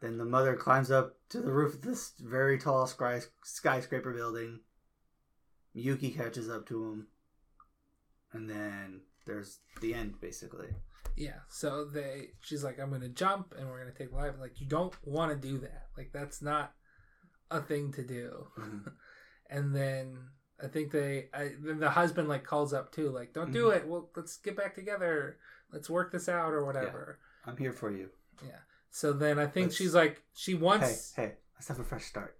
Then the mother climbs up to the roof of this very tall sky- skyscraper building. Yuki catches up to him. And then there's the end, basically. Yeah. So they, she's like, I'm gonna jump and we're gonna take life. Like, you don't want to do that. Like, that's not a thing to do. Mhm. and then I think they, I, then the husband like calls up too, like, don't do Mhm. it. Well, let's get back together. Let's work this out or whatever. I'm here for you. Yeah. So then I think Let's- she's like, she wants Hey, hey, let's have a fresh start.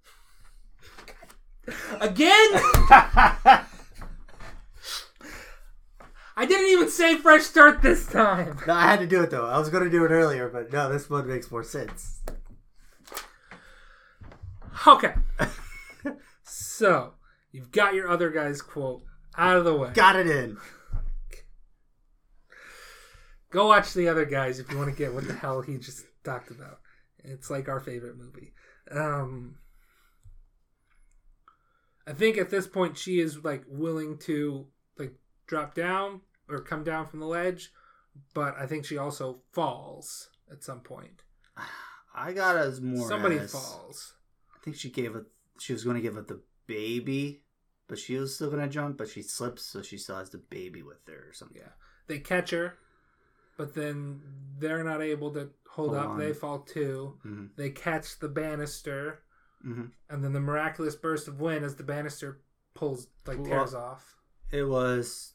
again. I didn't even say fresh start this time. no, I had to do it though. I was going to do it earlier, but no, this one makes more sense. Okay. so you've got your other guy's quote out of the way. Got it in. Go watch the other guys if you want to get what the hell he just talked about. It's like our favorite movie. Um, I think at this point she is like willing to drop down or come down from the ledge, but I think she also falls at some point. I got as more. Somebody as- falls. I think she gave it. She was going to give it the baby, but she was still going to jump. But she slips, so she still has the baby with her or something. Yeah. They catch her, but then they're not able to hold, Hold up. on. They fall too. Mhm. They catch the banister. Mhm. and then the miraculous burst of wind as the banister pulls like Well- tears off. It was.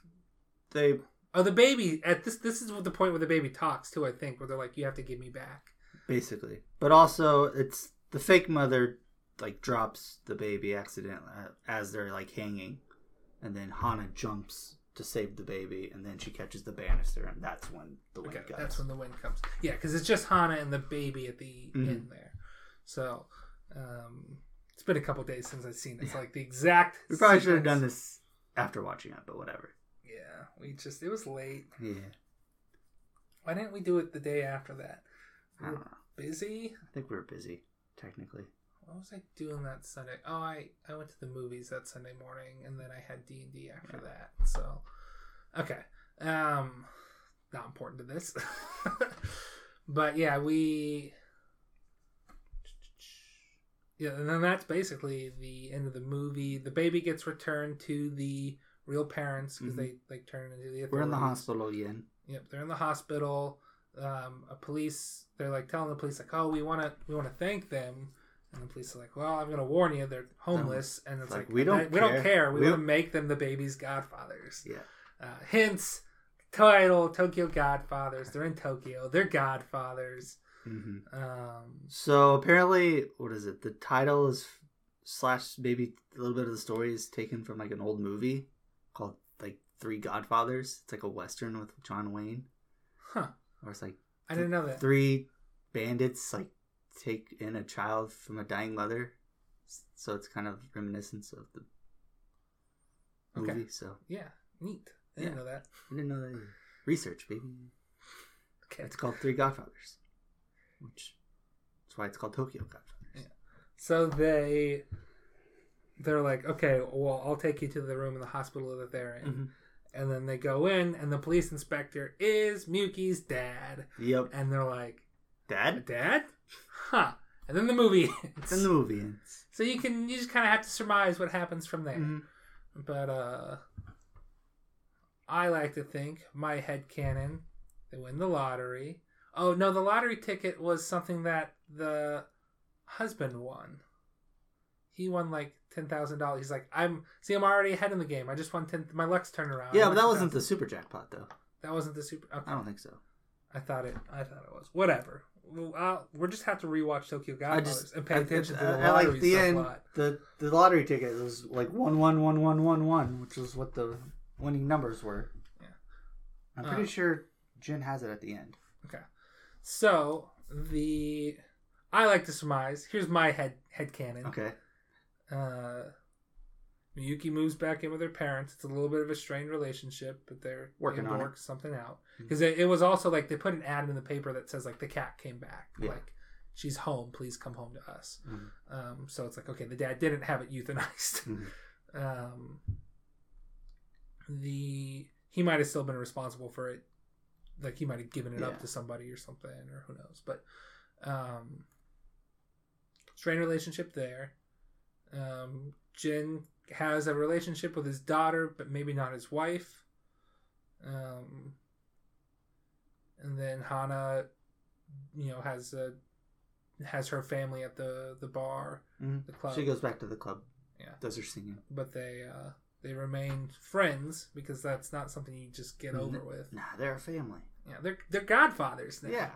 They Oh, the baby at this this is the point where the baby talks too. I think where they're like, "You have to give me back." basically, but also it's the fake mother like drops the baby accidentally as they're like hanging, and then Hana jumps to save the baby, and then she catches the banister, and that's when the wind Okay, comes. that's when the wind comes. Yeah, because it's just Hana and the baby at the Mhm. end there. So um, it's been a couple days since I've seen it. It's like the exact. we probably should have done this after watching it, but whatever. Yeah, we just it was late. Yeah, Why didn't we do it the day after that? We I don't know. busy. I think we were busy technically. What was I doing that Sunday? Oh, I I went to the movies that Sunday morning, and then I had D and D after that. So, okay, um, not important to this, but yeah, we, yeah, and then that's basically the end of the movie. The baby gets returned to the real parents because Mhm. they like turn into the. We're in the hospital again. Yep, they're in the hospital. Um, a police, they're like telling the police like, "Oh, we want to, we want to thank them," and the police are like, "Well, I'm gonna warn you, they're homeless," and it's Like, like, we don't we don't care. We, We want to make them the baby's godfathers." Yeah. Uh, hence, title Tokyo Godfathers. They're in Tokyo. They're godfathers. hmm Um, So apparently, what is it? The title is slash maybe a little bit of the story is taken from like an old movie called like Three Godfathers. It's like a western with John Wayne, huh? or it's like I didn't know that. three bandits like take in a child from a dying mother. So it's kind of reminiscence of the Okay. movie. So Yeah, neat. I didn't Yeah. know that. I didn't know that. either. Research, baby. Okay. It's called Three Godfathers, which that's why it's called Tokyo Godfathers. So they they're like, okay, well, I'll take you to the room in the hospital that they're in. Mhm. And then they go in, and the police inspector is Miyuki's dad. Yep. And they're like, Dad. Dad? Huh. And then the movie ends. Then the movie ends. So you can you just kind of have to surmise what happens from there. Mhm. But uh I like to think my head canon they win the lottery. Oh no, the lottery ticket was something that the husband won. He won like ten thousand dollars. He's like, I'm see, I'm already ahead in the game. I just won ten. My luck's turned around. Yeah, but that wasn't 10,000." the super jackpot though. That wasn't the super. Okay. I don't think so. I thought it. I thought it was. Whatever. Well, I'll, we're just have to rewatch Tokyo I Godfathers and pay I- attention to I- the I lottery like the end. lot. The the lottery ticket was like one one one one one one, which was what the winning numbers were. Yeah. I'm pretty Uh, sure Jin has it at the end. Okay, so the I like to surmise. Here's my head head canon. Okay. Uh, Miyuki moves back in with her parents. It's a little bit of a strained relationship, but they're Working on to it. something out. Because it, it was also like they put an ad in the paper that says like the cat came back. Yeah. Like she's home. Please come home to us. Mhm. Um, so it's like okay, the dad didn't have it euthanized. Mhm. um, the he might have still been responsible for it like he might have given it Yeah. up to somebody or something or who knows but um strained relationship there um jin has a relationship with his daughter but maybe not his wife um and then hana you know has a has her family at the the bar Mhm. the club She goes back to the club. Yeah. Does her singing. but they uh they remain friends because that's not something you just get over with. Nah, they're a family. Yeah, they're they're godfathers now. Yeah.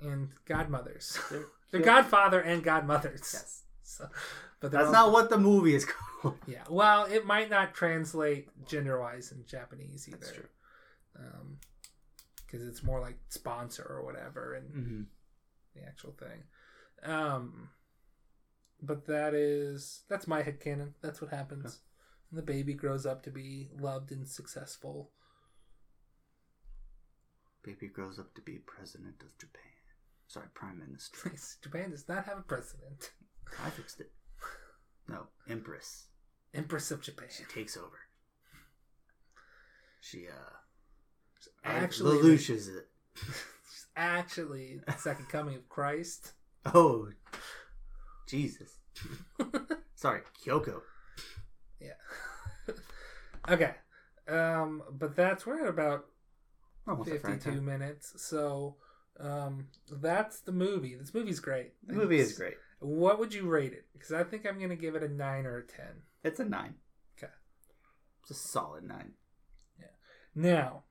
and godmothers. They're, they're godfather and godmothers. Yes. So, but That's all- not what the movie is called. Yeah. Well, it might not translate gender wise in Japanese either. That's true. Because it's more like sponsor or whatever, and Mm-hmm. the actual thing. Um, but that is that's my headcanon. That's what happens. And the baby grows up to be loved and successful. Baby grows up to be president of Japan. Sorry, prime minister. Japan does not have a president. I fixed it. No, empress. Empress of Japan. She takes over. She uh Actually, Lelouch's it. She's actually the second coming of Christ. Oh, Jesus. Sorry, Kyoko. Yeah. okay. Um, but that's we're at about Almost 52 minutes. So um, that's the movie. This movie's great. The movie is great. What would you rate it? Because I think I'm going to give it a 9 or a 10. It's a nine. Okay. It's a solid nine. Yeah. Now,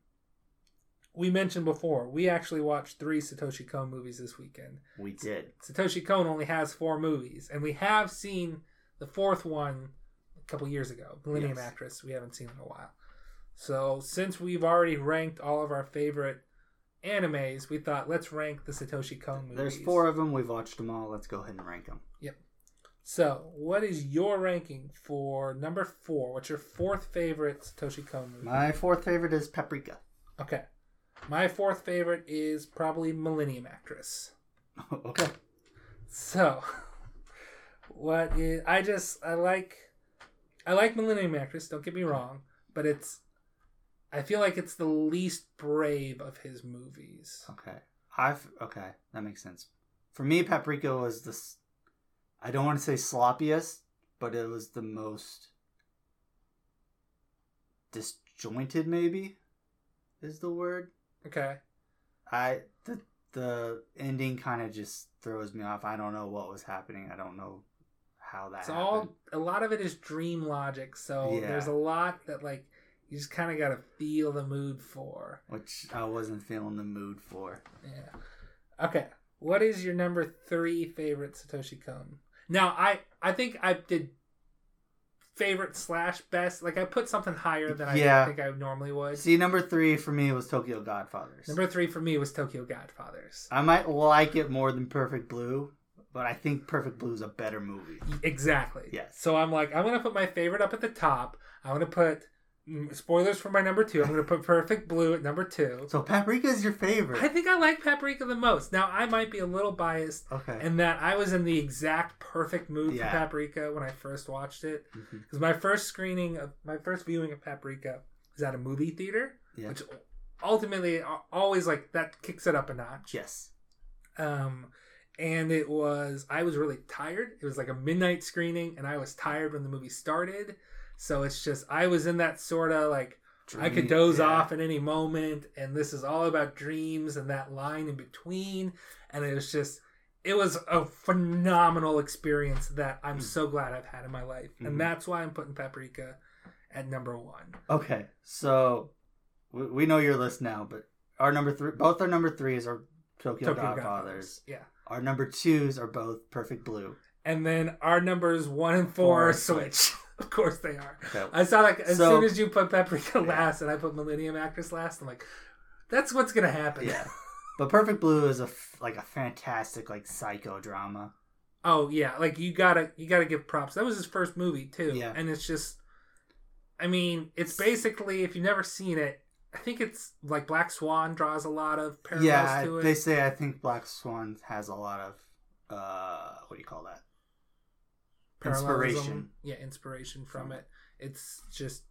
we mentioned before, we actually watched three Satoshi Kon movies this weekend. We did. Satoshi Kon only has four movies, and we have seen the fourth one a couple years ago, Millennium Yes. Actress. We haven't seen in a while. So, since we've already ranked all of our favorite animes, we thought let's rank the Satoshi Kon movies. There's four of them. We've watched them all. Let's go ahead and rank them. Yep. So, what is your ranking for number four? What's your fourth favorite Satoshi Kon movie? My fourth favorite is Paprika. Okay. My fourth favorite is probably Millennium Actress. okay. So, what is I just I like I like Millennium Actress, don't get me wrong, but it's I feel like it's the least brave of his movies. Okay. I've okay. That makes sense. For me, Paprika was the. I don't want to say sloppiest, but it was the most disjointed. Maybe is the word. Okay. I the the ending kind of just throws me off. I don't know what was happening. I don't know how that It's happened. all a lot of it is dream logic, so Yeah. there's a lot that like you just kind of got to feel the mood for. which I wasn't feeling the mood for. Yeah. Okay. What is your number three favorite Satoshi Kon? Now, I I think I did favorite slash best. Like I put something higher than I Yeah. think I normally would. See, number three for me was Tokyo Godfathers. Number three for me was Tokyo Godfathers. I might like it more than Perfect Blue, but I think Perfect Blue is a better movie. Exactly. Yes. So I'm like, I'm gonna put my favorite up at the top. I'm gonna put spoilers for my number two. I'm gonna put Perfect Blue at number two. So Paprika is your favorite. I think I like Paprika the most. Now I might be a little biased okay. in that I was in the exact perfect mood Yeah. for Paprika when I first watched it. Because my first screening of my first viewing of Paprika was at a movie theater, Yeah. which ultimately always like that kicks it up a notch. Yes. Um, and it was I was really tired. It was like a midnight screening, and I was tired when the movie started. So it's just I was in that sort of like I could doze yeah. off at any moment, and this is all about dreams and that line in between. And it was just it was a phenomenal experience that I'm Mm. so glad I've had in my life, Mhm. and that's why I'm putting Paprika at number one. Okay, so we, we know your list now, but our number three, both our number threes are Tokyo, Tokyo Godfathers. yeah. Our number twos are both Perfect Blue. And then our numbers one and four Four Switch. of course they are. Okay. I saw like as So- soon as you put Paprika Yeah. last and I put Millennium Actress last, I'm like, that's what's gonna happen. Yeah. But Perfect Blue is a f- like a fantastic like psychodrama. Oh yeah, like you gotta you gotta give props. That was his first movie too. Yeah. And it's just I mean, it's basically if you've never seen it, I think it's like Black Swan draws a lot of parallels yeah, to it. they say I think Black Swan has a lot of uh what do you call that? Parallelism. Inspiration. Yeah, inspiration from From it. It's just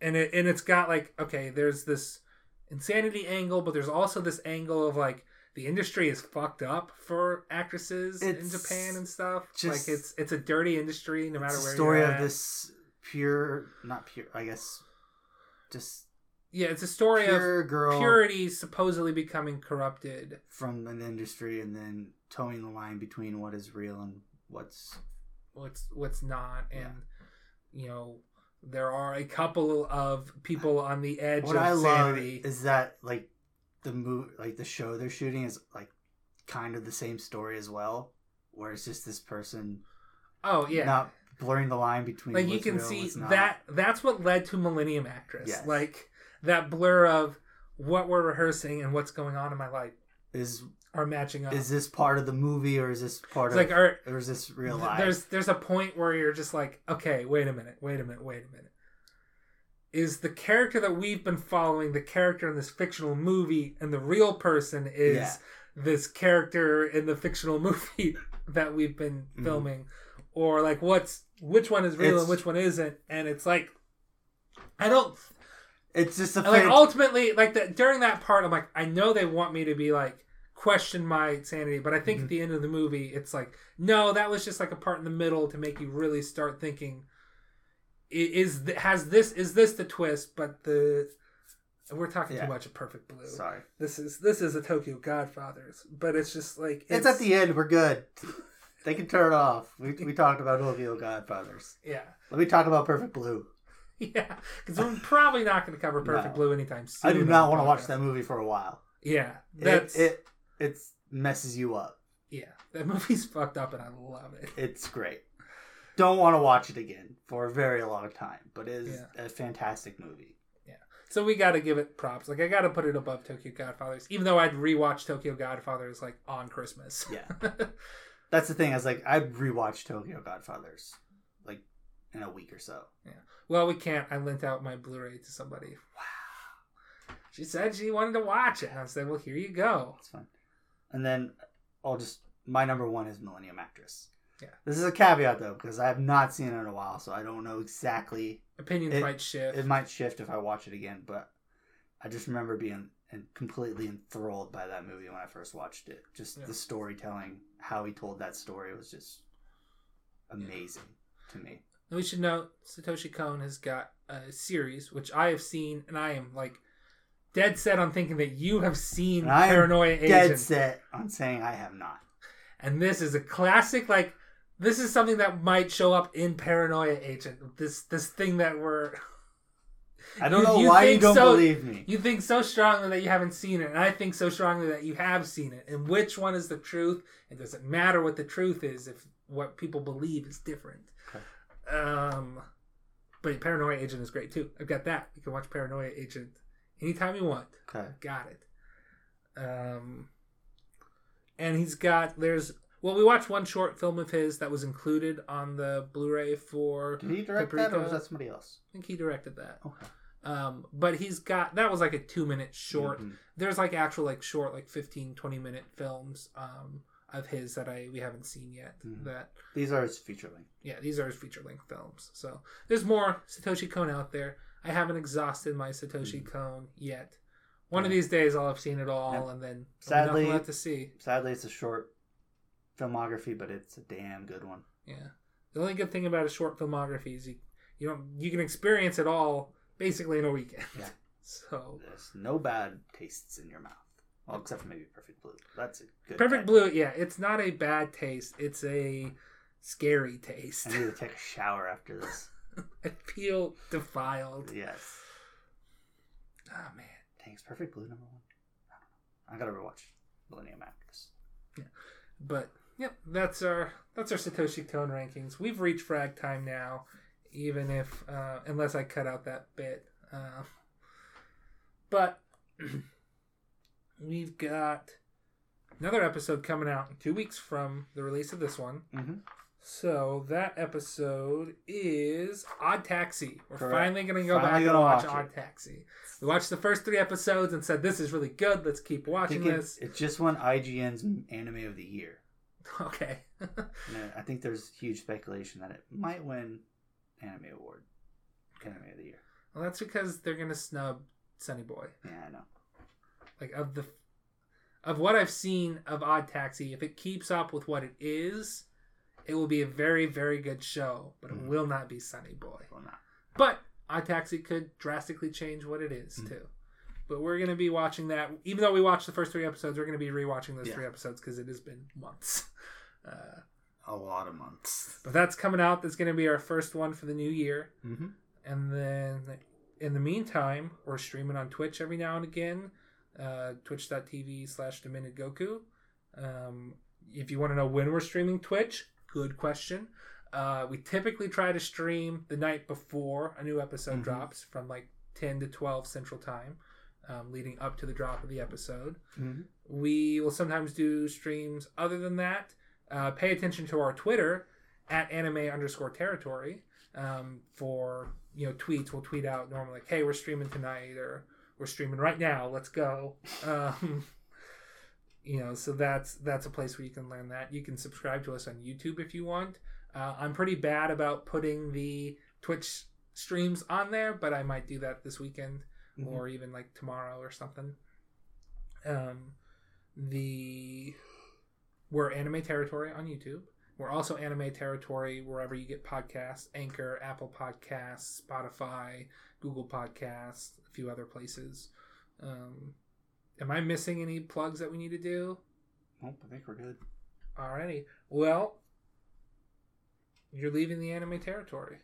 and it and it's got like okay, there's this insanity angle, but there's also this angle of like the industry is fucked up for actresses in Japan and stuff. just- like it's it's a dirty industry no matter It's a where story you're of this pure, not pure, I guess, just Yeah, it's a story of girl purity supposedly becoming corrupted. from an industry and then towing the line between what is real and what's what's what's not. And Yeah. you know there are a couple of people on the edge what of I love is that like the move, like the show they're shooting is like kind of the same story as well, where it's just this person oh yeah. not blurring the line between like you can see that that's what led to millennium actress. Yes. like that blur of what we're rehearsing and what's going on in my life is are matching up is this part of the movie or is this part it's of like are or is this real life? there's there's a point where you're just like okay wait a minute wait a minute wait a minute is the character that we've been following the character in this fictional movie and the real person is Yeah. this character in the fictional movie that we've been Mhm. filming or like what's which one is real It's- and which one isn't and it's like i don't it's just a like ultimately like that during that part i'm like i know they want me to be like question my sanity but i think Mhm. at the end of the movie it's like no that was just like a part in the middle to make you really start thinking is has this is this the twist but the we're talking Yeah. too much of perfect blue Sorry, this is this is a tokyo godfathers but it's just like it's, at the end. We're good. They can turn it off. We, we talked about Tokyo Godfathers. yeah Let me talk about Perfect Blue. yeah because we're probably not going to cover perfect No. blue anytime soon I do not want to watch that movie for a while. yeah that's it it messes you up. yeah that movie's fucked up and i love it It's great. Don't want to watch it again for a very long time, but it is a fantastic movie. Yeah, so we got to give it props. Like I got to put it above Tokyo Godfathers, even though I'd rewatch Tokyo Godfathers like on Christmas. Yeah. That's the thing. I was like, I'd rewatch Tokyo Godfathers like in a week or so. Yeah. Well, we can't. I lent out my Blu-ray to somebody. Wow. She said she wanted to watch it. I said, "Well, here you go." It's fun. And then I'll just my number one is Millennium Actress. Yeah. This is a caveat though, because I have not seen it in a while, so I don't know exactly. Opinions It- might shift. It might shift if I watch it again, but I just remember being and completely enthralled by that movie when I first watched it. Just Yeah. the storytelling, how he told that story was just amazing to me. And we should note Satoshi Kon has got a series which I have seen, and I am like dead set on thinking that you have seen And I am Paranoia Dead Agent. set on saying I have not. And this is a classic, like this is something that might show up in Paranoia Agent. This this thing that we're I don't You- know why you think don't so- believe me. you think so strongly that you haven't seen it, and I think so strongly that you have seen it. And which one is the truth? It doesn't matter what the truth is if what people believe is different. Okay. Um, but Paranoia Agent is great too. I've got that. You can watch Paranoia Agent anytime you want. Okay. Got it. Um, and he's got there's well, we watched one short film of his that was included on the Blu-ray for. Did he direct that, or was that somebody else? I think he directed that. Okay. Um, but he's got that was like a two minute short. Mhm. There's like actual like short like 15, 20 minute films um, of his that I we haven't seen yet. Mhm. That These are his feature length. yeah, these are his feature length films. So there's more Satoshi Kon out there. I haven't exhausted my Satoshi Kon yet. One of Mm-hmm. These days I'll have seen it all, Yeah. and then Sadly- we'll to see. Sadly, it's a short filmography, but it's a damn good one. Yeah. The only good thing about a short filmography is you you don't you can experience it all basically in a weekend. Yeah. So There's no bad tastes in your mouth. Well, except for maybe Perfect Blue. That's a good. Perfect Blue, yeah, it's not a bad taste. It's a scary taste. I need to take a shower after this. I feel defiled. yes. Oh man. Thanks. Perfect Blue number one. I don't know. I gotta rewatch Millennium Actress. Yeah. But yep, that's our that's our Satoshi Kon rankings. We've reached frag time now, even if uh, unless I cut out that bit. Uh, but we've got another episode coming out in two weeks from the release of this one. Mm-hmm. So that episode is Odd Taxi. We're Correct. finally going to go Finally back and watch, watch Odd it. Taxi. We watched the first three episodes and said this is really good. Let's keep watching it, this. it just won IGN's Anime of the Year. Okay. I- uh, I think there's huge speculation that it might win Anime Award. Anime of the Year. well, that's because they're going to snub Sunny Boy. Yeah, I know. Like of the of what I've seen of Odd Taxi, if it keeps up with what it is, it will be a very very good show, but it Mhm. will not be Sunny Boy. Well, not. But Odd Taxi could drastically change what it is Mm. too. But we're going to be watching that. Even though we watched the first three episodes, we're going to be rewatching those Yeah. three episodes because it has been months. Uh, A lot of months. but that's coming out. That's going to be our first one for the new year. Mm-hmm. And then in the meantime, we're streaming on Twitch every now and again. Uh, Twitch.tv slash Dominic Goku. Um, if you want to know when we're streaming Twitch, good question. Uh, we typically try to stream the night before a new episode Mhm. drops from like 10 to 12 Central Time, um, leading up to the drop of the episode. Mm-hmm. We will sometimes do streams other than that. Uh, pay attention to our Twitter at anime underscore territory um, for you know tweets. We'll tweet out normally like, "Hey, we're streaming tonight," or "We're streaming right now. Let's go." Um, you know, so that's that's a place where you can learn that. You can subscribe to us on YouTube if you want. Uh, I'm pretty bad about putting the Twitch streams on there, but I might do that this weekend Mhm. or even like tomorrow or something. Um, the we're anime territory on YouTube. We're also anime territory wherever you get podcasts: Anchor, Apple Podcasts, Spotify, Google Podcasts, a few other places. Um, am I missing any plugs that we need to do? Nope, I think we're good. Alrighty. Well, you're leaving the anime territory.